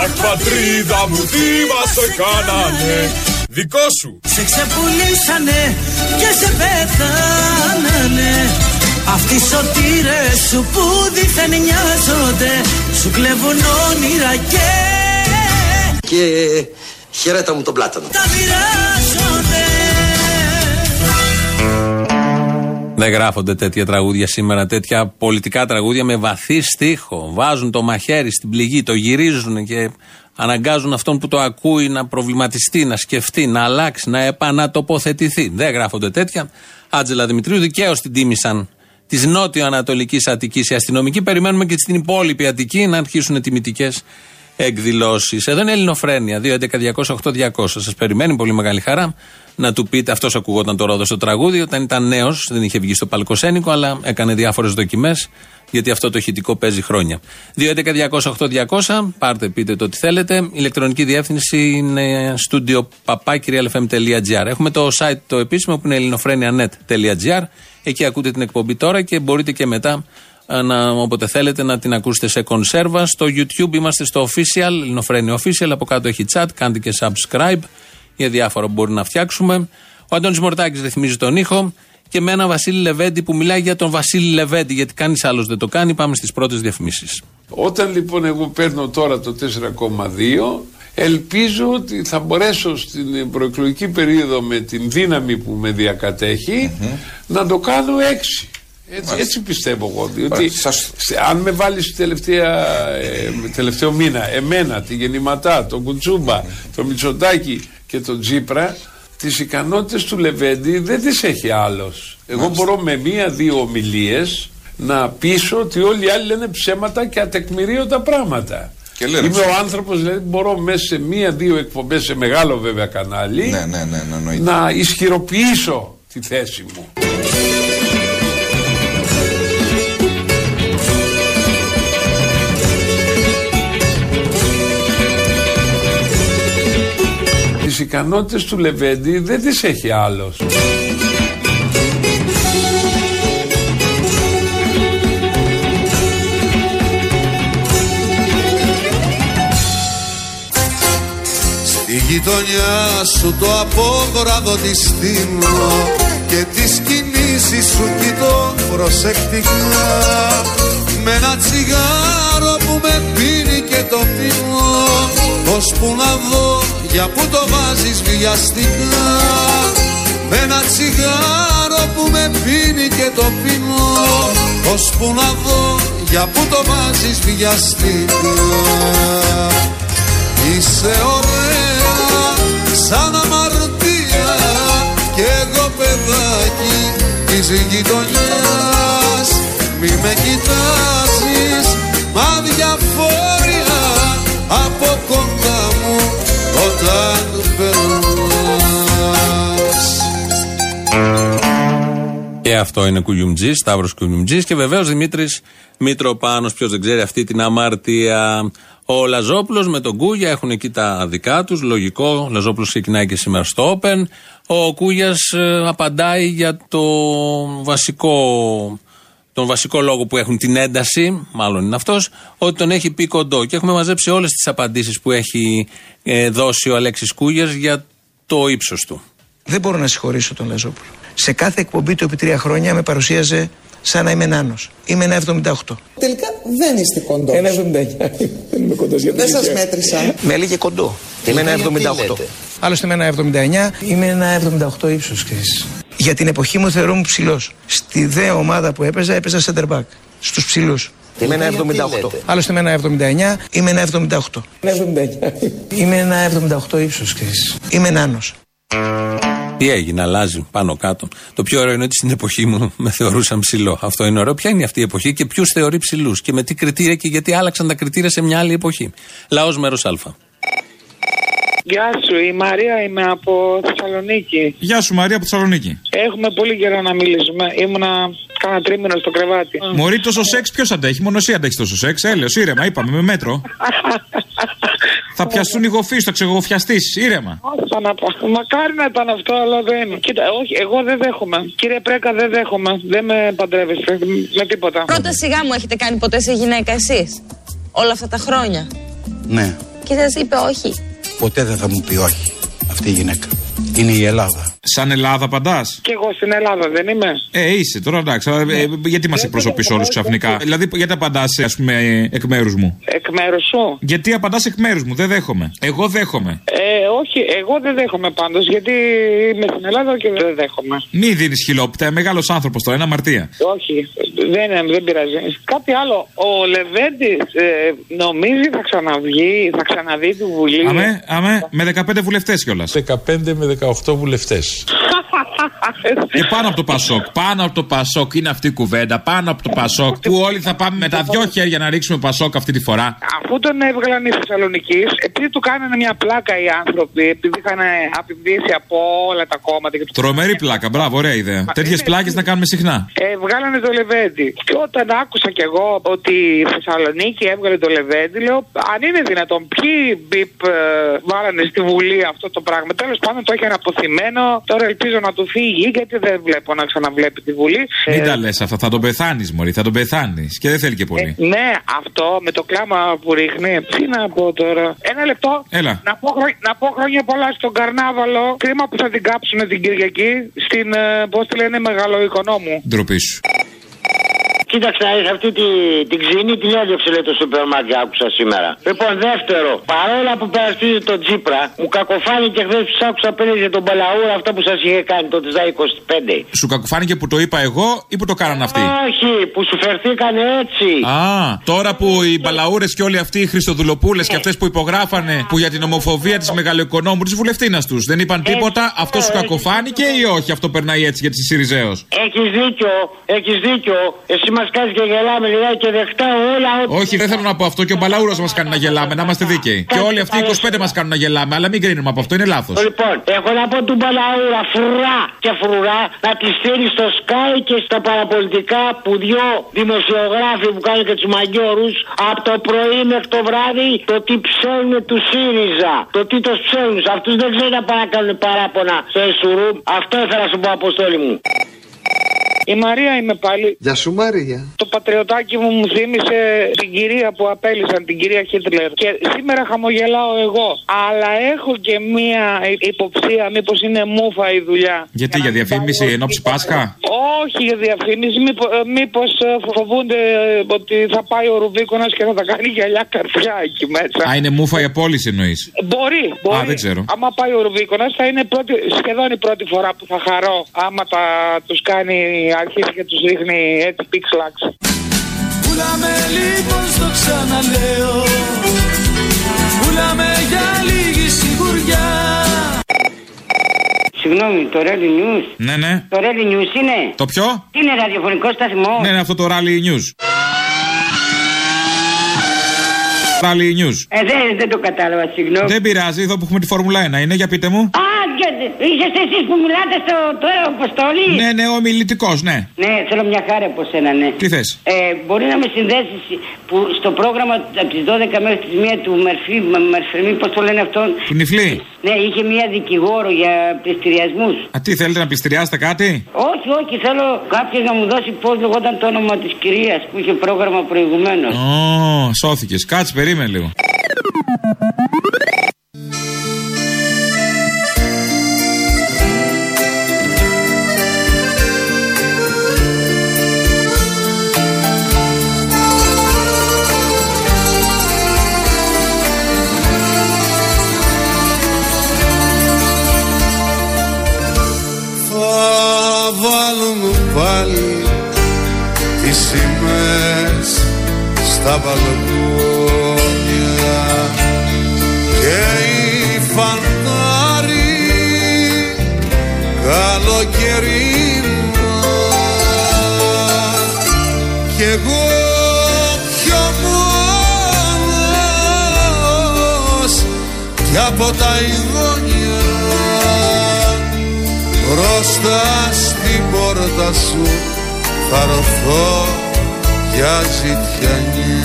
Speaker 22: Αχ, πατρίδα μου, θύμα σε κάνανε. Δικό σου.
Speaker 18: Σε ξεπουλήσανε και σε πεθάνανε Αυτοί οι σωτήρες σου που δίθεν νοιάζονται Σου κλέβουν όνειρα και
Speaker 6: Και χαιρέτα μου τον πλάτανο.
Speaker 18: τα μοιράζονται
Speaker 2: Δεν γράφονται τέτοια τραγούδια σήμερα, τέτοια πολιτικά τραγούδια με βαθύ στίχο. Βάζουν το μαχαίρι στην πληγή, το γυρίζουν και αναγκάζουν αυτόν που το ακούει να προβληματιστεί, να σκεφτεί, να αλλάξει, να επανατοποθετηθεί. Δεν γράφονται τέτοια. Άτζελα Δημητρίου δικαίως την τίμησαν της νότιο-ανατολική Αττικής οι αστυνομικοί. Περιμένουμε και στην υπόλοιπη Αττική να αρχίσουν τιμητικές εκδηλώσεις. Εδώ είναι Ελληνοφρένεια. 2.11.208.200. Σας περιμένει πολύ μεγάλη χαρά να του πείτε, αυτός ακουγόταν το ρόδο στο τραγούδι, όταν ήταν νέος, δεν είχε βγει στο Παλκοσένικο, αλλά έκανε διάφορες δοκιμές, γιατί αυτό το ηχητικό παίζει χρόνια. 2.11.208.200, πάρτε, πείτε το τι θέλετε. Η ηλεκτρονική διεύθυνση είναι studio papakirialfm.gr. Έχουμε το site το επίσημο που είναι ελληνοφρένια.net.gr. Εκεί ακούτε την εκπομπή τώρα και μπορείτε και μετά να, όποτε θέλετε να την ακούσετε σε κονσέρβα. Στο YouTube είμαστε στο official, Ελληνοφρένια official. Από κάτω έχει chat, κάντε και subscribe για διάφορα που μπορεί να φτιάξουμε. Ο Αντώνης Μορτάκης ρυθμίζει τον ήχο και με ένα Βασίλη Λεβέντη που μιλάει για τον Βασίλη Λεβέντη, γιατί κανείς άλλος δεν το κάνει. Πάμε στις πρώτες διαφημίσεις.
Speaker 23: Όταν λοιπόν εγώ παίρνω τώρα το 4,2 ελπίζω ότι θα μπορέσω στην προεκλογική περίοδο με την δύναμη που με διακατεχει να το κάνω 6. Έτσι, έτσι πιστεύω εγώ. Διότι αν με βάλεις τελευταία, ε, τελευταίο μήνα, εμένα, τη Γεννηματά, τον Κουτσούμπα, τον Μητσοτάκη και τον Τζίπρα, τις ικανότητες του Λεβέντη δεν τις έχει άλλος. Εγώ μπορώ με μία-δύο ομιλίες να πείσω ότι όλοι οι άλλοι λένε ψέματα και ατεκμηρίωτα πράγματα.
Speaker 24: Και λένε
Speaker 23: Είμαι ο άνθρωπος, δηλαδή μπορώ μέσα σε μία-δύο εκπομπές, σε μεγάλο βέβαια κανάλι,
Speaker 24: Ναι, ναι, ναι, ναι, εννοείται.
Speaker 23: να ισχυροποιήσω τη θέση μου. Τις ικανότητες του Λεβέντη δεν τις έχει άλλος.
Speaker 25: Στη γειτονιά σου το απόγραδο της στείλω και τις κινήσεις σου κοιτώ προσεκτικά με ένα τσιγάρο που με πίνει και το πίνω πως που να δω για που το βάζεις βιαστικά με ένα τσιγάρο που με πίνει και το πίνω. Πως που να δω για που το βάζεις βιαστικά Είσαι ωραία σαν αμαρτία. Και εγώ παιδάκι της γειτονιάς. Μη με κοιτάζεις μα διαφόρια από κοντά μου όταν περνάς
Speaker 2: Και αυτό είναι Κουγιουμτζή, Σταύρος Κουγιουμτζή και βεβαίως Δημήτρης Μητροπάνος. Ποιος δεν ξέρει αυτή την αμαρτία. Ο Λαζόπουλος με τον Κούγια έχουν εκεί τα δικά τους. Λογικό. Ο Λαζόπουλος ξεκινάει και σήμερα στο Open. Ο Κούγιας απαντάει για το βασικό. Τον βασικό λόγο που έχουν την ένταση, μάλλον είναι αυτός, ότι τον έχει πει κοντό. Και έχουμε μαζέψει όλες τις απαντήσεις που έχει ε, δώσει ο Αλέξης Κούγια για το ύψος του.
Speaker 26: Δεν μπορώ να συγχωρήσω τον Λαζόπουλο. Σε κάθε εκπομπή του επί τρία χρόνια με παρουσίαζε σαν να είμαι νάνο. Είμαι ένα 78.
Speaker 27: Τελικά δεν είστε κοντός.
Speaker 26: Ένα 79. [LAUGHS] Δεν είμαι κοντός για
Speaker 27: Δεν σας μέτρησα.
Speaker 26: Με έλεγε κοντό. Είμαι ένα 78. Άλλωστε είμαι ένα 79. Είμαι ένα 78 ύψος. Για την εποχή μου θεωρούμαι ψηλός. Στη δε ομάδα που έπαιζα, έπαιζα center back. Στους ψηλούς. Είμαι ένα 78. Άλλωστε είμαι ένα 79. Είμαι ένα 78. Ένα 79. Είμαι ένα 78 ύψος. Είμαι νάνος.
Speaker 2: Τι έγινε, αλλάζει πάνω κάτω. Το πιο ωραίο είναι ότι στην εποχή μου με θεωρούσαν ψηλό. Αυτό είναι ωραίο. Ποια είναι αυτή η εποχή και ποιους θεωρεί ψηλούς και με τι κριτήρια και γιατί άλλαξαν τα κριτήρια σε μια άλλη εποχή. Λαός μέρος Α.
Speaker 28: Γεια σου, η Μαρία είμαι από Θεσσαλονίκη.
Speaker 29: Γεια σου Μαρία από Θεσσαλονίκη.
Speaker 28: Έχουμε πολύ καιρό να μιλήσουμε. Ήμουνα κάνα τρίμηνο στο κρεβάτι.
Speaker 29: Μωρή τόσο σεξ ποιος αντέχει, μόνο εσύ αντέχεις τόσο σεξ. Έλεος, ήρεμα, είπαμε με μέτρο. [LAUGHS] θα πιαστούν οι γοφείς, θα ξεγοφιαστείς, ήρεμα.
Speaker 28: Άστα να πω. Μακάρι να ήταν αυτό, αλλά δεν. Κοίτα, όχι, εγώ δεν δέχομαι. Κύριε Πρέκα, δεν δέχομαι. Δεν με παντρεύεστε με τίποτα.
Speaker 9: Πρώτα σιγά μου έχετε κάνει ποτέ σε γυναίκα εσείς; Όλα αυτά τα χρόνια;
Speaker 30: Ναι,
Speaker 9: Και σας είπε όχι;
Speaker 30: Ποτέ δεν θα μου πει όχι αυτή η γυναίκα. Είναι η Ελλάδα.
Speaker 29: Σαν Ελλάδα απαντάς;
Speaker 28: Και εγώ στην Ελλάδα δεν είμαι.
Speaker 29: Ε, είσαι τώρα εντάξει. αλλά, ε, γιατί μας εκπροσωπείς όλους ξαφνικά; Δηλαδή, γιατί απαντάς, ας πούμε, ε, εκ μέρους μου;
Speaker 28: Εκ μέρους σου;
Speaker 29: Γιατί απαντάς εκ μέρους μου, δεν δέχομαι. Εγώ δέχομαι.
Speaker 28: Ε, όχι, εγώ δεν δέχομαι πάντως γιατί είμαι στην Ελλάδα και δεν δέχομαι.
Speaker 29: Μη δίνεις χιλόπιτα, μεγάλος άνθρωπος τώρα, είναι αμαρτία.
Speaker 28: Όχι, δεν, δεν πειράζει. Κάτι άλλο. Ο Λεβέντης ε, νομίζει θα ξαναβγεί, θα ξαναδεί τη Βουλή.
Speaker 29: Αμέ, αμέ, με 15 βουλευτές κιόλας.
Speaker 23: 15 με 18 βουλευτές.
Speaker 29: Και πάνω από το Πασόκ. Πάνω από το Πασόκ είναι αυτή η κουβέντα. Πάνω από το Πασόκ. Που όλοι θα πάμε με τα δυο χέρια να ρίξουμε Πασόκ αυτή τη φορά.
Speaker 28: Αφού τον έβγαλαν οι Θεσσαλονίκη, επειδή του κάνανε μια πλάκα οι άνθρωποι, επειδή είχαν απειβδίσει από όλα τα κόμματα. Και...
Speaker 29: Τρομερή πλάκα. Μπράβο, ωραία ιδέα. Τέτοιες πλάκες να κάνουμε συχνά.
Speaker 28: Ε, βγάλανε το Λεβέντι. Και όταν άκουσα κι εγώ ότι η Θεσσαλονίκη έβγαλε το Λεβέντι, λέω αν είναι δυνατόν, ποιοι μπιπ ε, βάλανε στη Βουλή αυτό το πράγμα. Τέλος πάντων το είχαν αποθυμένο. Τώρα ελπίζω να του φύγει, γιατί δεν βλέπω να ξαναβλέπει τη Βουλή.
Speaker 29: Μην
Speaker 28: Ε,
Speaker 29: τα λες αυτά, θα τον πεθάνεις, Μωρή, θα τον πεθάνεις. Και δεν θέλει και πολύ.
Speaker 28: ε, ναι, αυτό με το κλάμα που ρίχνει. Τι να πω τώρα. Ένα λεπτό.
Speaker 29: Έλα.
Speaker 28: Να πω, χρό- να πω χρόνια πολλά στον Καρνάβαλο. Κρίμα που θα την κάψουν την Κυριακή στην, πώς τη λένε, μεγαλοοικονόμου.
Speaker 29: Ντροπή σου.
Speaker 24: Κοίταξε να δεις αυτή τη, την ξύνη την έδιωξε λέει το σούπερ μάρκετ άκουσα σήμερα. Λοιπόν, δεύτερο, παρόλα που περαστίζει τον Τζίπρα, μου κακοφάνηκε χθες που σ' άκουσα πριν για τον Μπαλαούρα αυτό που σας είχε κάνει το Τζά 25.
Speaker 29: Σου κακοφάνηκε που το είπα εγώ ή που το κάναν αυτοί;
Speaker 24: Όχι, που σου φερθήκανε έτσι.
Speaker 29: Α, τώρα που οι μπαλαούρες και όλοι αυτοί οι Χριστοδουλοπούλες και αυτές που υπογράφανε που για την ομοφοβία της μεγαλοοικονόμου της βουλευτήνα του δεν είπαν τίποτα, αυτό σου κακοφάνηκε ή όχι, αυτό περνάει έτσι για τη Σιριζέο.
Speaker 24: Έχεις δίκιο, έχεις δίκιο. Εσύ μας κάνει και γελάμε λιγάκι και δεχτά όλα ό,τι.
Speaker 29: Όχι, δεν θέλω να πω αυτό και ο μπαλαούρο μας κάνει να γελάμε, να είμαστε δίκαιοι. Και όλοι αυτοί οι 25 μας κάνουν να γελάμε, αλλά μην κρίνουμε από αυτό, είναι λάθος.
Speaker 24: Λοιπόν, έχω να πω του Μπαλαούρα φρουρά και φρουρά να τη στείλει στο Sky και στα παραπολιτικά που δυο δημοσιογράφοι που κάνουν και τους μαγκιόρου από το πρωί μέχρι το βράδυ το τι ψέλνουν του ΣΥΡΙΖΑ. Το τι το ψέλνουν. Αυτούς δεν ξέρει να παρακάνουν παράπονα στο Εσουρούμ. Αυτό ήθελα να σου πω, Αποστόλη μου.
Speaker 28: Η Μαρία είμαι πάλι.
Speaker 25: Γεια σου Μαρία.
Speaker 28: Το πατριωτάκι μου μου θύμισε την κυρία που απέλησαν, την κυρία Χίτλερ. Και σήμερα χαμογελάω εγώ. Αλλά έχω και μία υποψία, μήπως είναι μούφα η δουλειά.
Speaker 29: Γιατί, για διαφήμιση εν ώψη Πάσχα;
Speaker 28: Όχι για διαφήμιση, μήπω φοβούνται ε, ότι θα πάει ο Ρουβίκονας και θα τα κάνει γυαλιά καρδιά εκεί μέσα.
Speaker 29: Α, είναι μούφα η απόλυση εννοείς.
Speaker 28: Μπορεί, μπορεί.
Speaker 29: Α, δεν ξέρω.
Speaker 28: Άμα πάει ο Ρουβίκονας, θα είναι πρώτη, σχεδόν η πρώτη φορά που θα χαρώ. Άμα τα τους κάνει, αρχίσει και τους ρίχνει έτσι πίξλαξ.
Speaker 17: Πουλάμε λοιπόν στο ξαναλέω Πουλάμε για λίγη σιγουριά
Speaker 24: Συγγνώμη, το Rally News.
Speaker 29: Ναι, ναι.
Speaker 24: Το Rally News είναι.
Speaker 29: Το ποιο;
Speaker 24: Τι είναι ραδιοφωνικό σταθμό;
Speaker 29: Ναι, είναι αυτό το Rally News. Rally News.
Speaker 24: Ε, δεν, δεν το κατάλαβα, συγγνώμη.
Speaker 29: Δεν πειράζει, εδώ που έχουμε τη Φόρμουλα 1 είναι, για πείτε μου.
Speaker 24: Α, και- είσαστε εσείς που μιλάτε στο τώρα, Αποστόλη;
Speaker 29: Ναι, ναι, ο μιλητικό, ναι.
Speaker 24: Ναι, θέλω μια χάρη από σένα, ναι.
Speaker 29: Τι θες;
Speaker 24: Ε, μπορεί να με συνδέσεις που στο πρόγραμμα από τις 12 μέχρι τις 1 του Μερφή, Μερφερμή, πώς το λένε αυτόν;
Speaker 29: Του νυφλή.
Speaker 24: Ναι, είχε μια δικηγόρο για πληστηριασμούς.
Speaker 29: Α, τι θέλετε να πληστηριάσετε κάτι;
Speaker 24: Όχι, όχι, θέλω κάποιος να μου δώσει πώς λεγόταν το όνομα της κυρίας που είχε πρόγραμμα προηγουμένως.
Speaker 29: Ω, σώθηκες. Κάτσε, περίμενε λίγο.
Speaker 25: Στα μπαλκόνια και οι φαντάροι καλοκαιρινά κι εγώ πιο μόνος κι από τα ειδόνια. Μπροστά στην πόρτα σου θα ρωθώ για ζητιανιά.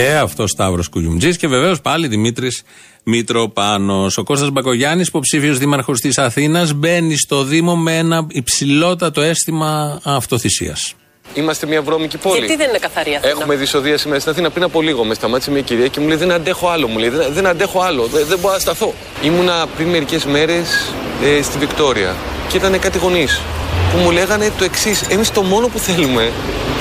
Speaker 2: Και αυτός Σταύρος Κουγιουμτζής και βεβαίως πάλι Δημήτρης Μητροπάνος. Ο Κώστας Μπακογιάννης, υποψήφιος δήμαρχος της Αθήνας, μπαίνει στο Δήμο με ένα υψηλότατο αίσθημα αυτοθυσίας.
Speaker 31: Είμαστε μια βρώμικη πόλη.
Speaker 9: Γιατί δεν είναι καθαρή Αθήνα;
Speaker 31: Έχουμε δυσοδεία σήμερα στην Αθήνα. Πριν από λίγο με σταμάτησε μια κυρία και μου λέει: Δεν αντέχω άλλο. Μου λέει: Δεν, δεν αντέχω άλλο. Δεν, δεν μπορώ να σταθώ. Ήμουνα πριν μερικές μέρες ε, στη Βικτόρια και ήταν κάτι γονεί που μου λέγανε το εξής: Εμείς το μόνο που θέλουμε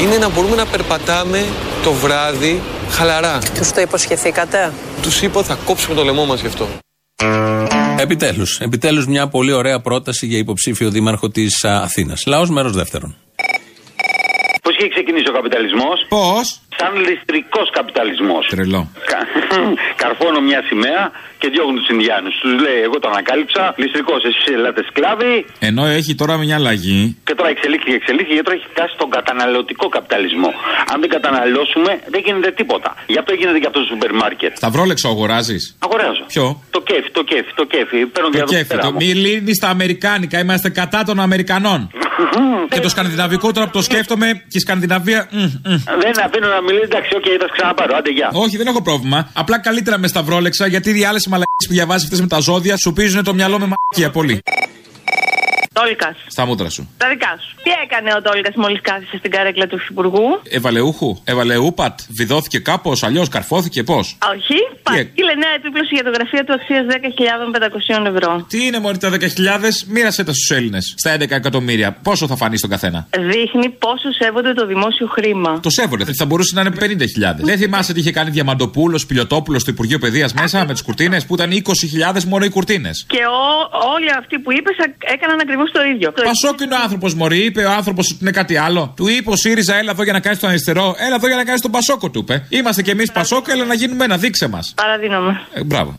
Speaker 31: είναι να μπορούμε να περπατάμε το βράδυ χαλαρά.
Speaker 9: Τους το υποσχεθήκατε;
Speaker 31: Τους είπα: Θα κόψουμε το λαιμό μας γι' αυτό.
Speaker 2: Επιτέλους. Επιτέλους μια πολύ ωραία πρόταση για υποψήφιο δήμαρχο της Αθήνας. Λαός μέρος δεύτερον.
Speaker 24: Πώς
Speaker 32: έχει ξεκινήσει ο καπιταλισμός;
Speaker 29: Πώς;
Speaker 32: Σαν ληστρικός καπιταλισμός.
Speaker 29: Τρελό. [LAUGHS]
Speaker 32: Καρφώνω μια σημαία και διώχνουν τους Ινδιάνους. Τους λέει: Εγώ το ανακάλυψα. Ληστρικός, εσείς ελάτε σκλάβοι.
Speaker 29: Ενώ έχει τώρα μια αλλαγή.
Speaker 32: Και τώρα εξελίχθηκε, εξελίχθηκε και τώρα έχει φτάσει στον καταναλωτικό καπιταλισμό. Αν δεν καταναλώσουμε, δεν γίνεται τίποτα. Γι' αυτό γίνεται και αυτό το σούπερ μάρκετ.
Speaker 29: Σταυρόλεξο αγοράζεις;
Speaker 32: Αγοράζω.
Speaker 29: Ποιο;
Speaker 32: Το κέφι, το κέφι, το κέφι. Παίρνω
Speaker 29: Το
Speaker 32: διαδοχή
Speaker 29: κέφι.
Speaker 32: πέρα
Speaker 29: Το
Speaker 32: μου.
Speaker 29: μη λύνει στα Αμερικάνικα. Είμαστε κατά των Αμερικανών. [LAUGHS] και το σκανδιναβικό τώρα που το σκέφτομαι και η Σκανδιναβία. μ, μ.
Speaker 32: Δεν αφήνω να μιλήσει, εντάξει, οκ, θα ξαναπάρω. Άντε, γεια.
Speaker 29: Όχι, δεν έχω πρόβλημα. Απλά καλύτερα με σταυρόλεξα γιατί οι άλλες μαλακίες που διαβάζεις αυτές με τα ζώδια σου πήζουν το μυαλό με μαλακία πολύ.
Speaker 33: Τόλκας.
Speaker 29: Στα μούτρα σου.
Speaker 33: Τα δικά σου. Τι έκανε ο Τόλκας μόλις κάθισε στην καρέκλα του Υφυπουργού;
Speaker 29: Έβαλε UHU, έβαλε ούπατ, βιδώθηκε κάπως, αλλιώς καρφώθηκε πώς;
Speaker 33: Όχι. Παρήγγειλε νέα επίπλωση για το γραφείο του αξίας 10.500 ευρώ.
Speaker 29: Τι είναι μόλι τα 10.000, μοίρασε τα στους Έλληνες. Στα 11 εκατομμύρια. Πόσο θα φανεί στον καθένα;
Speaker 33: Δείχνει πόσο σέβονται το δημόσιο χρήμα.
Speaker 29: Το σέβονται. Θα μπορούσε να είναι 50.000. Δεν θυμάσαι τι είχε κάνει Διαμαντοπούλος, Πιλιοτόπουλος στο Υπουργείο Παιδείας μέσα με τις κουρτίνες που ήταν 20.000 μόνο οι κουρτίνες.
Speaker 33: Και ο, όλοι αυτοί που είπες έκαναν ακριβώς το ίδιο.
Speaker 29: Πασόκ είναι ο άνθρωπος Μωρή, είπε ο άνθρωπος ότι είναι κάτι άλλο. Του είπε ο ΣΥΡΙΖΑ, έλα εδώ για να κάνεις τον αριστερό, έλα εδώ για να κάνεις τον Πασόκο, του είπε. Είμαστε κι εμείς Πασόκ, έλα να γίνουμε ένα, δείξε μας.
Speaker 33: Παραδίνομαι.
Speaker 29: Ε, μπράβο.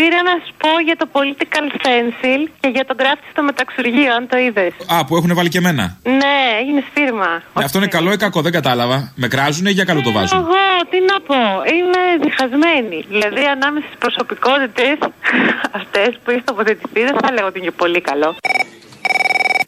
Speaker 34: Πήρα να σου πω για το political stencil και για τον γράφτη στο μεταξουργείο, αν το είδες.
Speaker 29: Α, που έχουν βάλει και εμένα.
Speaker 34: Ναι, έγινε σφύρμα.
Speaker 29: Ε, Αυτό είναι καλό ή κακό, δεν κατάλαβα. Με κράζουν ή για καλό το βάζουν;
Speaker 34: Εγώ, τι να πω, είμαι διχασμένη. Δηλαδή, ανάμεσα στις προσωπικότητες [LAUGHS] αυτές που έχει τοποθετηθείς, δεν θα λέγω ότι είναι και πολύ καλό.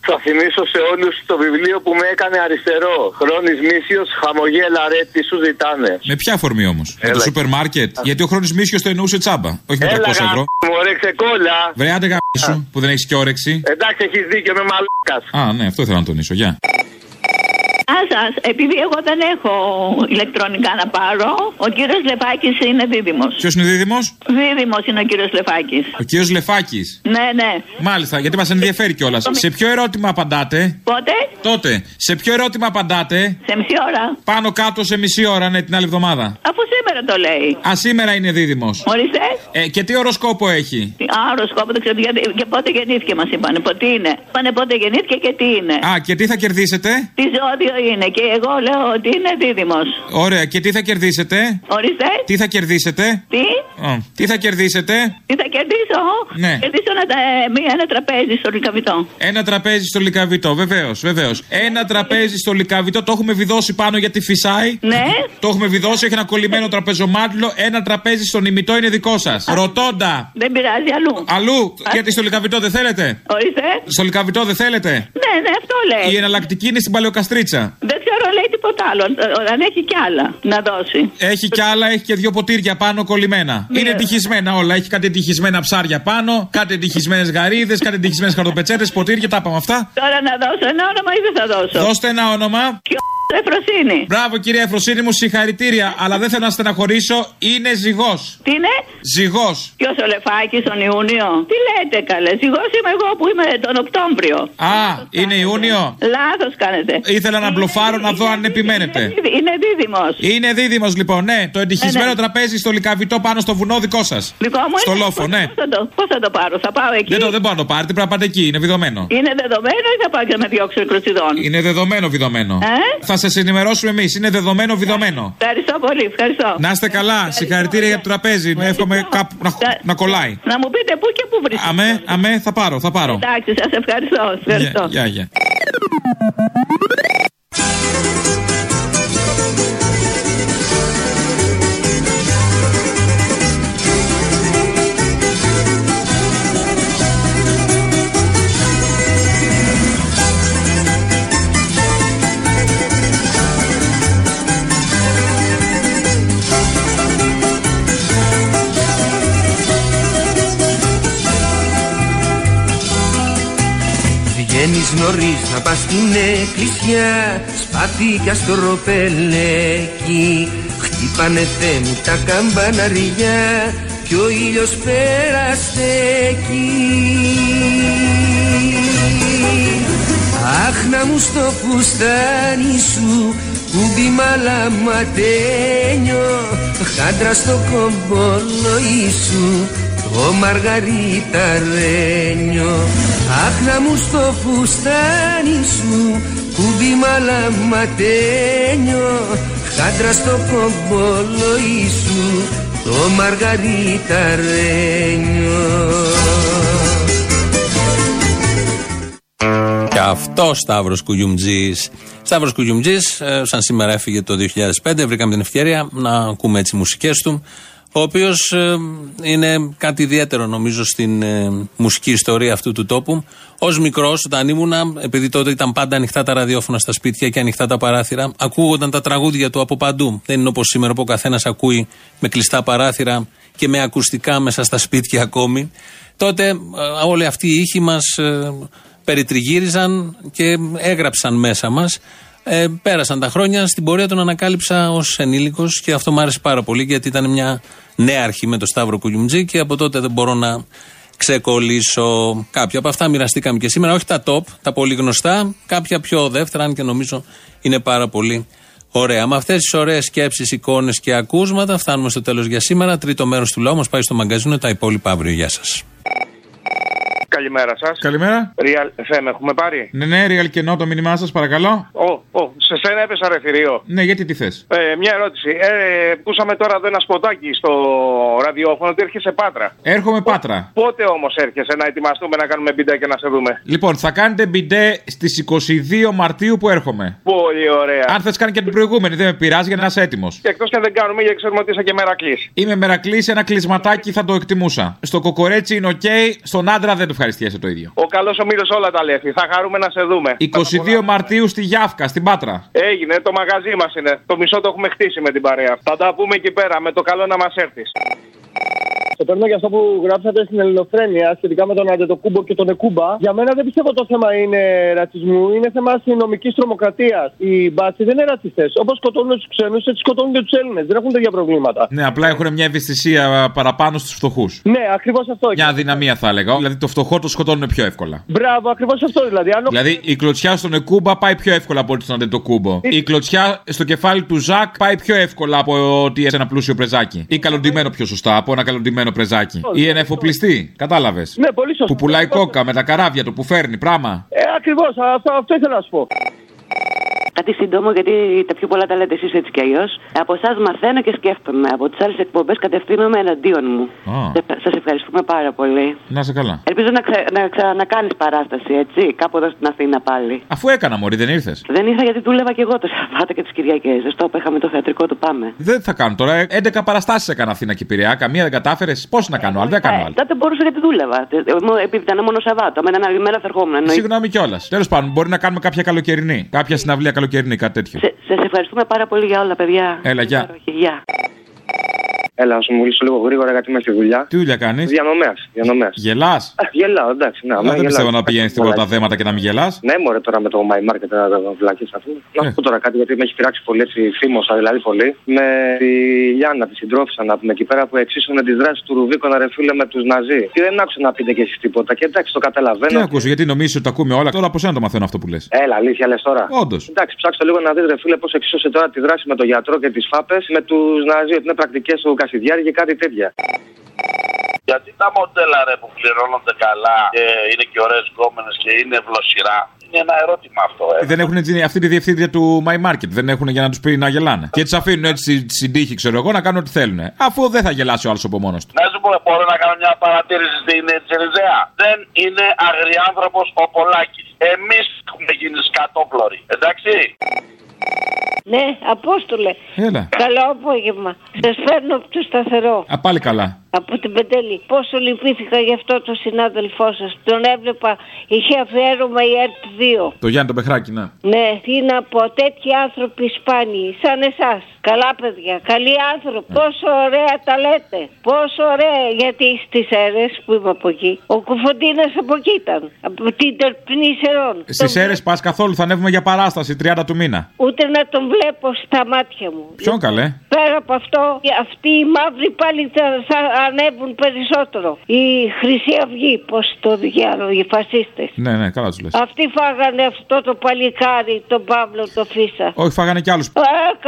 Speaker 35: Θα θυμίσω σε όλους το βιβλίο που με έκανε αριστερό. Χρόνης Μίσιος, χαμογέλα ρε, τι σου ζητάνε.
Speaker 29: Με ποια αφορμή όμως; Με το σούπερ μάρκετ; Γιατί ο χρόνο Μίσιος το εννοούσε τσάμπα. Όχι με 300
Speaker 35: Έλα,
Speaker 29: ευρώ.
Speaker 35: Μου ωρέξε κόλλα.
Speaker 29: Βρε, άντε γάμι σου που δεν έχεις και όρεξη.
Speaker 35: Εντάξει, έχεις δίκιο με μαλάκας.
Speaker 29: Α, ναι, αυτό ήθελα να τονίσω. Γεια.
Speaker 36: Α σας, επειδή εγώ δεν έχω ηλεκτρονικά να πάρω, ο κύριος Λεφάκης είναι δίδυμος.
Speaker 29: Ποιος είναι δίδυμος;
Speaker 36: Δίδυμος είναι ο κύριος Λεφάκης.
Speaker 29: Ο κύριος Λεφάκης.
Speaker 36: Ναι, ναι.
Speaker 29: Μάλιστα, γιατί μας ενδιαφέρει κιόλας. Σε ποιο ερώτημα απαντάτε;
Speaker 36: Πότε;
Speaker 29: Τότε. Σε ποιο ερώτημα απαντάτε;
Speaker 36: Σε μισή ώρα.
Speaker 29: Πάνω κάτω σε μισή ώρα, ναι, την άλλη εβδομάδα.
Speaker 36: Αφού σήμερα το λέει.
Speaker 29: Α, σήμερα είναι δίδυμος.
Speaker 36: Ορίστε.
Speaker 29: Ε, και τι οροσκόπο έχει;
Speaker 36: Α, οροσκόπο δεν ξέρω γιατί. Και πότε γεννήθηκε μας είπανε. Πότε είναι; Είπανε πότε γεννήθηκε και τι είναι.
Speaker 29: Α, και τι θα κερδίσετε;
Speaker 36: Τι ζώδιο είναι. Και εγώ λέω ότι είναι δίδυμος.
Speaker 29: Ωραία, και τι θα κερδίσετε;
Speaker 36: Ορίστε.
Speaker 29: Τι θα κερδίσετε;
Speaker 36: Τι;
Speaker 29: Α, τι θα κερδίσετε;
Speaker 36: Τι θα κερδίσω.
Speaker 29: Ναι.
Speaker 36: Κερδίσω ένα, ε, μία, ένα τραπέζι στο Λικαβιτό.
Speaker 29: Ένα τραπέζι στο λικαβιτό, βεβαίως, βεβαίως. Ένα τραπέζι στο λικαβιτό, το έχουμε βιδώσει πάνω γιατί φυσάει.
Speaker 36: Ναι.
Speaker 29: Το έχουμε βιδώσει, έχει ένα κολλημένο τραπεζομάτλο. Ένα τραπέζι στον ημιτό είναι δικό σας. Ρωτώντα.
Speaker 36: Δεν πειράζει αλλού.
Speaker 29: Αλλού, γιατί στο λικαβιτό δεν θέλετε;
Speaker 36: Ορίστε.
Speaker 29: Στο λικαβιτό δεν θέλετε;
Speaker 36: Ναι, ναι, αυτό λέει.
Speaker 29: Η εναλλακτική είναι στην παλαιοκαστρίτσα.
Speaker 36: Δεν ξέρω, λέει τίποτα άλλο. Αν έχει κι άλλα να δώσει.
Speaker 29: Έχει κι άλλα, έχει και δύο ποτήρια πάνω κολλημένα.
Speaker 36: Ναι.
Speaker 29: Είναι ευτυχισμένα όλα. Έχει κάτι ευτυχισμένα ψάρια πάνω, κάτι ευτυχισμένε γαρίδες, κάτι ευτυχισμένε χαρτοπετσέτες, ποτήρια, τα είπαμε αυτά.
Speaker 36: Τώρα να δώσω ένα όνομα ή δεν θα δώσω;
Speaker 29: Δώστε ένα όνομα.
Speaker 36: Και ο Εφροσύνη.
Speaker 29: Μπράβο κυρία Εφροσύνη μου, συγχαρητήρια. Αλλά δεν θέλω να στεναχωρήσω, είναι ζυγός.
Speaker 36: Τι είναι;
Speaker 29: Ζυγός.
Speaker 36: Ποιος ο Λεφάκης τον Ιούνιο; Τι λέτε καλέ. Ζυγός είμαι εγώ που είμαι τον Οκτώβριο.
Speaker 29: Α, είναι Ιούνιο.
Speaker 36: Λάθος κάνετε.
Speaker 29: Ήθελα να μπλοφάρω να δω αν επιμένετε.
Speaker 36: Είναι δίδυμος.
Speaker 29: Είναι δίδυμος λοιπόν, ναι. Το εντυχισμένο
Speaker 36: Ναι, ναι.
Speaker 29: τραπέζι στο λικαβιτό πάνω στο βουνό δικό σας.
Speaker 36: Δικό μου
Speaker 29: Στο
Speaker 36: είναι.
Speaker 29: λόφο, ναι.
Speaker 36: Πώς θα, το, πώς θα το πάρω, θα πάω εκεί;
Speaker 29: Δεν, το, δεν μπορώ να το πάρετε, πρέπει να πάτε εκεί, είναι βιδωμένο.
Speaker 36: Είναι δεδομένο ή θα πάω και να με διώξω εκρουτσιδών.
Speaker 29: Είναι δεδομένο βιδωμένο.
Speaker 36: Ε;
Speaker 29: Θα σα ενημερώσουμε εμείς, είναι δεδομένο βιδωμένο.
Speaker 36: Ευχαριστώ πολύ, ευχαριστώ.
Speaker 29: Να είστε καλά, συγχαρητήρια για το τραπέζι. Εύχομαι κάπου να, να κολλάει.
Speaker 36: Να μου πείτε πού και πού βρίσκεται.
Speaker 29: Αμέ, αμέ, θα πάρω, θα πάρω.
Speaker 36: Εντάξει, σας ευχαριστώ. ευχαριστώ.
Speaker 29: Γεια, γεια.
Speaker 37: Βγαίνεις νωρίς να πας στην εκκλησιά. Σπάθη κι αστροπελέκι Χτύπανε μου τα καμπαναριά. Κι ο ήλιος περαστέκει Αχ να μου στο φουστάνι σου Κουμπί μαλαματένιο Χάντρα στο κομπολόι σου Το μαργαριταρένιο Αχ να μου στο φουστάνι σου Κουμπί μαλαματένιο Χάντρα στο κομπολόι σου Το μαργαριταρένιο
Speaker 2: Και αυτό Σταύρος Κουγιουμτζής. Σταύρος Κουγιουμτζής, σαν σήμερα έφυγε το 2005, βρήκαμε την ευκαιρία να ακούμε έτσι μουσικές του. Ο οποίος είναι κάτι ιδιαίτερο νομίζω στην ε, μουσική ιστορία αυτού του τόπου. Ω μικρός, όταν ήμουνα, επειδή τότε ήταν πάντα ανοιχτά τα ραδιόφωνα στα σπίτια και ανοιχτά τα παράθυρα, ακούγονταν τα τραγούδια του από παντού. Δεν είναι όπως σήμερα που ο καθένας ακούει με κλειστά παράθυρα και με ακουστικά μέσα στα σπίτια ακόμη. Τότε ε, όλοι αυτοί οι ήχοι μας περιτριγύριζαν και έγραψαν μέσα μας. Ε, πέρασαν τα χρόνια. Στην πορεία τον ανακάλυψα ως ενήλικος και αυτό μου άρεσε πάρα πολύ γιατί ήταν μια νέα αρχή με το Σταύρο Κουγιουμτζή και από τότε δεν μπορώ να ξεκολλήσω. Κάποια από αυτά μοιραστήκαμε και σήμερα. Όχι τα top, τα πολύ γνωστά. Κάποια πιο δεύτερα, αν και νομίζω είναι πάρα πολύ ωραία. Με αυτές τις ωραίες σκέψεις, εικόνες και ακούσματα φτάνουμε στο τέλος για σήμερα. Τρίτο μέρος του λαού μας πάει στο μαγκαζίνο. Τα υπόλοιπα αύριο. Γεια σας.
Speaker 38: Καλημέρα σας.
Speaker 29: Καλημέρα.
Speaker 38: Real FM έχουμε πάρει;
Speaker 29: Ναι, ναι, real κενό το μήνυμά σας, παρακαλώ.
Speaker 38: Ω, ω, σε σένα έπεσα ρε θηρίο.
Speaker 29: Ναι, γιατί τι θες;
Speaker 38: Ε, μια ερώτηση. Ε, πούσαμε τώρα εδώ ένα σποτάκι στο ραδιόφωνο ότι έρχεσαι Πάτρα.
Speaker 29: Έρχομαι Πάτρα.
Speaker 38: Πότε όμως έρχεσαι να ετοιμαστούμε να κάνουμε μπιντέ και να σε δούμε;
Speaker 29: Λοιπόν, θα κάνετε μπιντέ στις 22 Μαρτίου που έρχομαι.
Speaker 38: Πολύ ωραία.
Speaker 29: Αν θες, κάνει και την προηγούμενη, δεν με πειράζει για να είσαι έτοιμος.
Speaker 38: Και εκτός και αν δεν κάνουμε, γιατί ξέρουμε ότι είσαι και μερακλής.
Speaker 29: Είμαι μερακλής, ένα κλεισματάκι θα το εκτιμούσα. Στο κοκορέτσι είναι οκ, στον άντρα δεν του ευχαριστιέσαι το ίδιο.
Speaker 38: Ο καλός ο Μύρο όλα τα λέει. Θα χαρούμε να σε δούμε.
Speaker 29: 22 Μαρτίου στη Γιάφκα, στην Πάτρα.
Speaker 38: Έγινε, το μαγαζί μας είναι. Το μισό το έχουμε χτίσει με την παρέα. Θα τα πούμε εκεί πέρα. Με το καλό να μας έρθεις.
Speaker 39: Το παίρνω για αυτό που γράψατε στην Ελληνοφρένεια σχετικά με τον Αντετοκούμπο και τον Εκούμπα. Για μένα δεν πιστεύω το θέμα είναι ρατσισμού, είναι θέμα αστυνομικής τρομοκρατίας. Οι μπάτσοι δεν είναι ρατσιστές. Όπως σκοτώνουν τους ξένους, έτσι σκοτώνουν και τους Έλληνες. Δεν έχουν τέτοια προβλήματα.
Speaker 29: Ναι, απλά έχουν μια ευαισθησία παραπάνω στους φτωχούς.
Speaker 39: Ναι, ακριβώς αυτό.
Speaker 29: Μια αδυναμία θα έλεγα. Δηλαδή το φτωχό το σκοτώνουν πιο εύκολα.
Speaker 39: Μπράβο, ακριβώς αυτό δηλαδή. Αν...
Speaker 29: Δηλαδή η κλωτσιά στον Εκούμπα πάει πιο εύκολα από ότι στον Αντετοκούμπο. Η... η κλωτσιά στο κεφάλι του Ζακ πάει πιο εύκολα από ότι σε ένα πλούσιο πρεζάκι. Ή καλοντημένο πιο σωστά από ένα καλοντημένο πρεζάκι. Ή ένα εφοπλιστή. Κατάλαβες.
Speaker 39: Ναι, πολύ σωστά.
Speaker 29: Που πουλάει κόκα με τα καράβια του που φέρνει πράγμα.
Speaker 39: Ε, ακριβώς. Αυτό, αυτό ήθελα να σου πω.
Speaker 40: Κάτι σύντομο, γιατί τα πιο πολλά τα λέτε εσείς έτσι κι αλλιώς. Από εσάς μαθαίνω και σκέφτομαι. Από τις άλλες εκπομπές κατευθύνομαι εναντίον μου.
Speaker 29: Oh.
Speaker 40: Σας ευχαριστούμε πάρα πολύ.
Speaker 29: Να σε καλά.
Speaker 40: Ελπίζω να, ξε, να ξανακάνει παράσταση, έτσι, κάπου εδώ στην Αθήνα πάλι.
Speaker 29: Αφού έκανα, Μωρή, δεν ήρθες;
Speaker 40: Δεν ήρθα γιατί δούλευα κι εγώ το Σαββάτο και τις Κυριακές. Δεν στο είχαμε το θεατρικό του Πάμε.
Speaker 29: Δεν θα κάνω τώρα. 11 παραστάσεις έκανα Αθήνα και Πειραιά. Καμία δεν κατάφερες. Πώς να κάνω, αλλά δεν κάνω
Speaker 40: άλλο. Τότε μπορούσα γιατί δούλευα. Επειδή ήταν μόνο Σαββάτο. Με έναν άλλη μέρα θα ερχόμουν.
Speaker 29: Συγγνώμη κιόλας. Τέλος πάντων, μπορεί να κάνουμε κάποια καλοκαιρινή. Κάποια συναυλία καλοκαιρινή, κάτι τέτοιο.
Speaker 40: Σας ευχαριστούμε πάρα πολύ για όλα, παιδιά.
Speaker 29: Έλα, γεια.
Speaker 40: Γεια.
Speaker 35: Έλα, να σου μιλήσω λίγο γρήγορα γιατί είμαι στη δουλειά.
Speaker 29: Τι δουλειά κάνεις;
Speaker 35: Διανομέας. Διανομέας.
Speaker 29: Γελάς;
Speaker 35: Γελάω, εντάξει. Ναι,
Speaker 29: δεν
Speaker 35: γελάω.
Speaker 29: πιστεύω να πηγαίνεις στην πρώτα θέματα και να μην γελάς.
Speaker 35: Ναι, μωρέ τώρα με το My Market να τα βλακεί αυτό. Να σου πω τώρα κάτι γιατί με έχει πειράξει πολύ έτσι, θύμωσα δηλαδή πολύ. Με τη Λιάννα, τη συντρόφισσα να πούμε εκεί πέρα που εξίσωνε τις δράσεις του Ρουβίκο ρε φίλε με τους Ναζί. Και δεν άκουσα να πείτε και εσείς τίποτα. Και εντάξει, το καταλαβαίνω.
Speaker 29: Τι ακούσω, γιατί νομίζει ότι τα ακούμε όλα. Τώρα από σένα το μαθαίνω αυτό που λες;
Speaker 35: Έλα, αλήθεια λες τώρα.
Speaker 29: Όντως.
Speaker 35: Εντάξει, ψάξτε λίγο να δείτε, ρε φίλε, πώς εξίσωσε τώρα τη δράση με τον γιατρό και τις φάπες με τους Ναζί. Ότι είναι πρακτικές του Κασιδιάρη και κάτι τέτοια.
Speaker 41: Γιατί τα μοντέλα ρε που πληρώνονται καλά και είναι και ωραίες γκόμενε και είναι ευλοσιρά. Είναι ένα ερώτημα αυτό, ε.
Speaker 29: Δεν έχουν έτσι, αυτή τη διευθύντρια του My Market. Δεν έχουν για να τους πει να γελάνε. Και τι αφήνουν έτσι στην τύχη, ξέρω εγώ, να κάνουν ό,τι θέλουν. Αφού δεν θα γελάσει ο άλλος από μόνος του.
Speaker 41: Να σου πω, μπορώ να κάνω μια παρατήρηση στην Τσεριζέα. Δεν είναι αγριάνθρωπο ο Πολάκης. Εμείς έχουμε γίνει σκατόπλωροι. Εντάξει.
Speaker 42: Ναι, Απόστολε.
Speaker 29: Έλα.
Speaker 42: Καλό απόγευμα. Σας φέρνω από το σταθερό.
Speaker 29: Α, πάλι καλά.
Speaker 42: Από την Πεντέλη. Πόσο λυπήθηκα γι' αυτό το συνάδελφό σας. Τον έβλεπα, είχε αφιέρωμα η ΕΡΤ 2.
Speaker 29: Το Γιάννη το Πεχράκι, να.
Speaker 42: Ναι, τι να πω, τέτοιοι άνθρωποι σπάνιοι, σαν εσάς. Καλά παιδιά, καλοί άνθρωποι. Πόσο ωραία τα λέτε. Πόσο ωραία, γιατί στις αίρες που είμαι από εκεί. Ο Κουφοντίνας από εκεί ήταν. Από την Τερπνή Σερών.
Speaker 29: Στις αίρες πας καθόλου, θα ανέβουμε για παράσταση 30 του μήνα.
Speaker 42: Ούτε να τον βλέπω στα μάτια μου.
Speaker 29: Ποιον καλέ;
Speaker 42: Πέρα από αυτό, αυτοί οι μαύροι πάλι θα, θα ανέβουν περισσότερο. Η Χρυσή Αυγή, πώς το διάλογο, οι φασίστες.
Speaker 29: Ναι, ναι, καλά τους λες.
Speaker 42: Αυτοί φάγανε αυτό το παλικάρι, τον Παύλο, το Φίσα.
Speaker 29: Όχι, φάγανε κι άλλους.
Speaker 42: Α,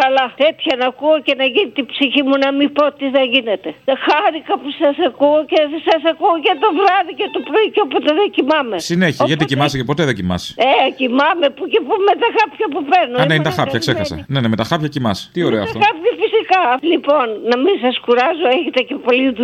Speaker 42: καλά. Τέτοια να ακούω και να γίνει την ψυχή μου να μην πω τι θα γίνεται. Χάρηκα που σας ακούω και σας ακούω και το βράδυ και το πρωί και όποτε δεν κοιμάμαι.
Speaker 29: Συνέχεια, γιατί κοιμάσαι και ποτέ δεν κοιμάσαι;
Speaker 42: Ε, κοιμάμαι που και που με τα χάπια που παίρνω.
Speaker 29: Α, ναι, είναι τα
Speaker 42: Ήμουν
Speaker 29: χάπια,
Speaker 42: καημένη.
Speaker 29: ξέχασα. Ναι, ναι, με τα χάπια κοιμάσαι. Τι ωραίο αυτό.
Speaker 42: Χάπια φυσικά. Λοιπόν, να μην σας κουράζω, έχετε και πολλή δουλειά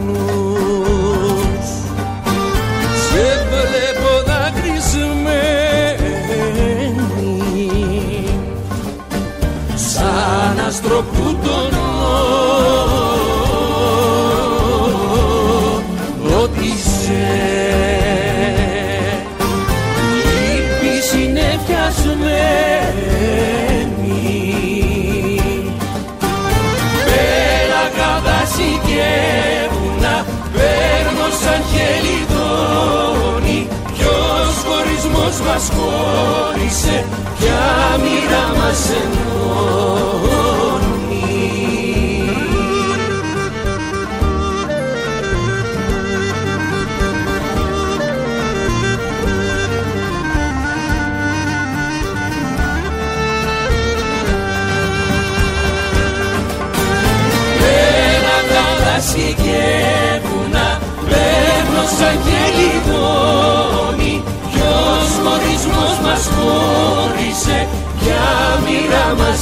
Speaker 37: μας χώρισε ποια μοίρα μας ενώνει. Πέρα τα δάση και βουνά Παίρνω σαν χελιδόνι Ποιος χωρισμός μας χώρισε για μοίρα μας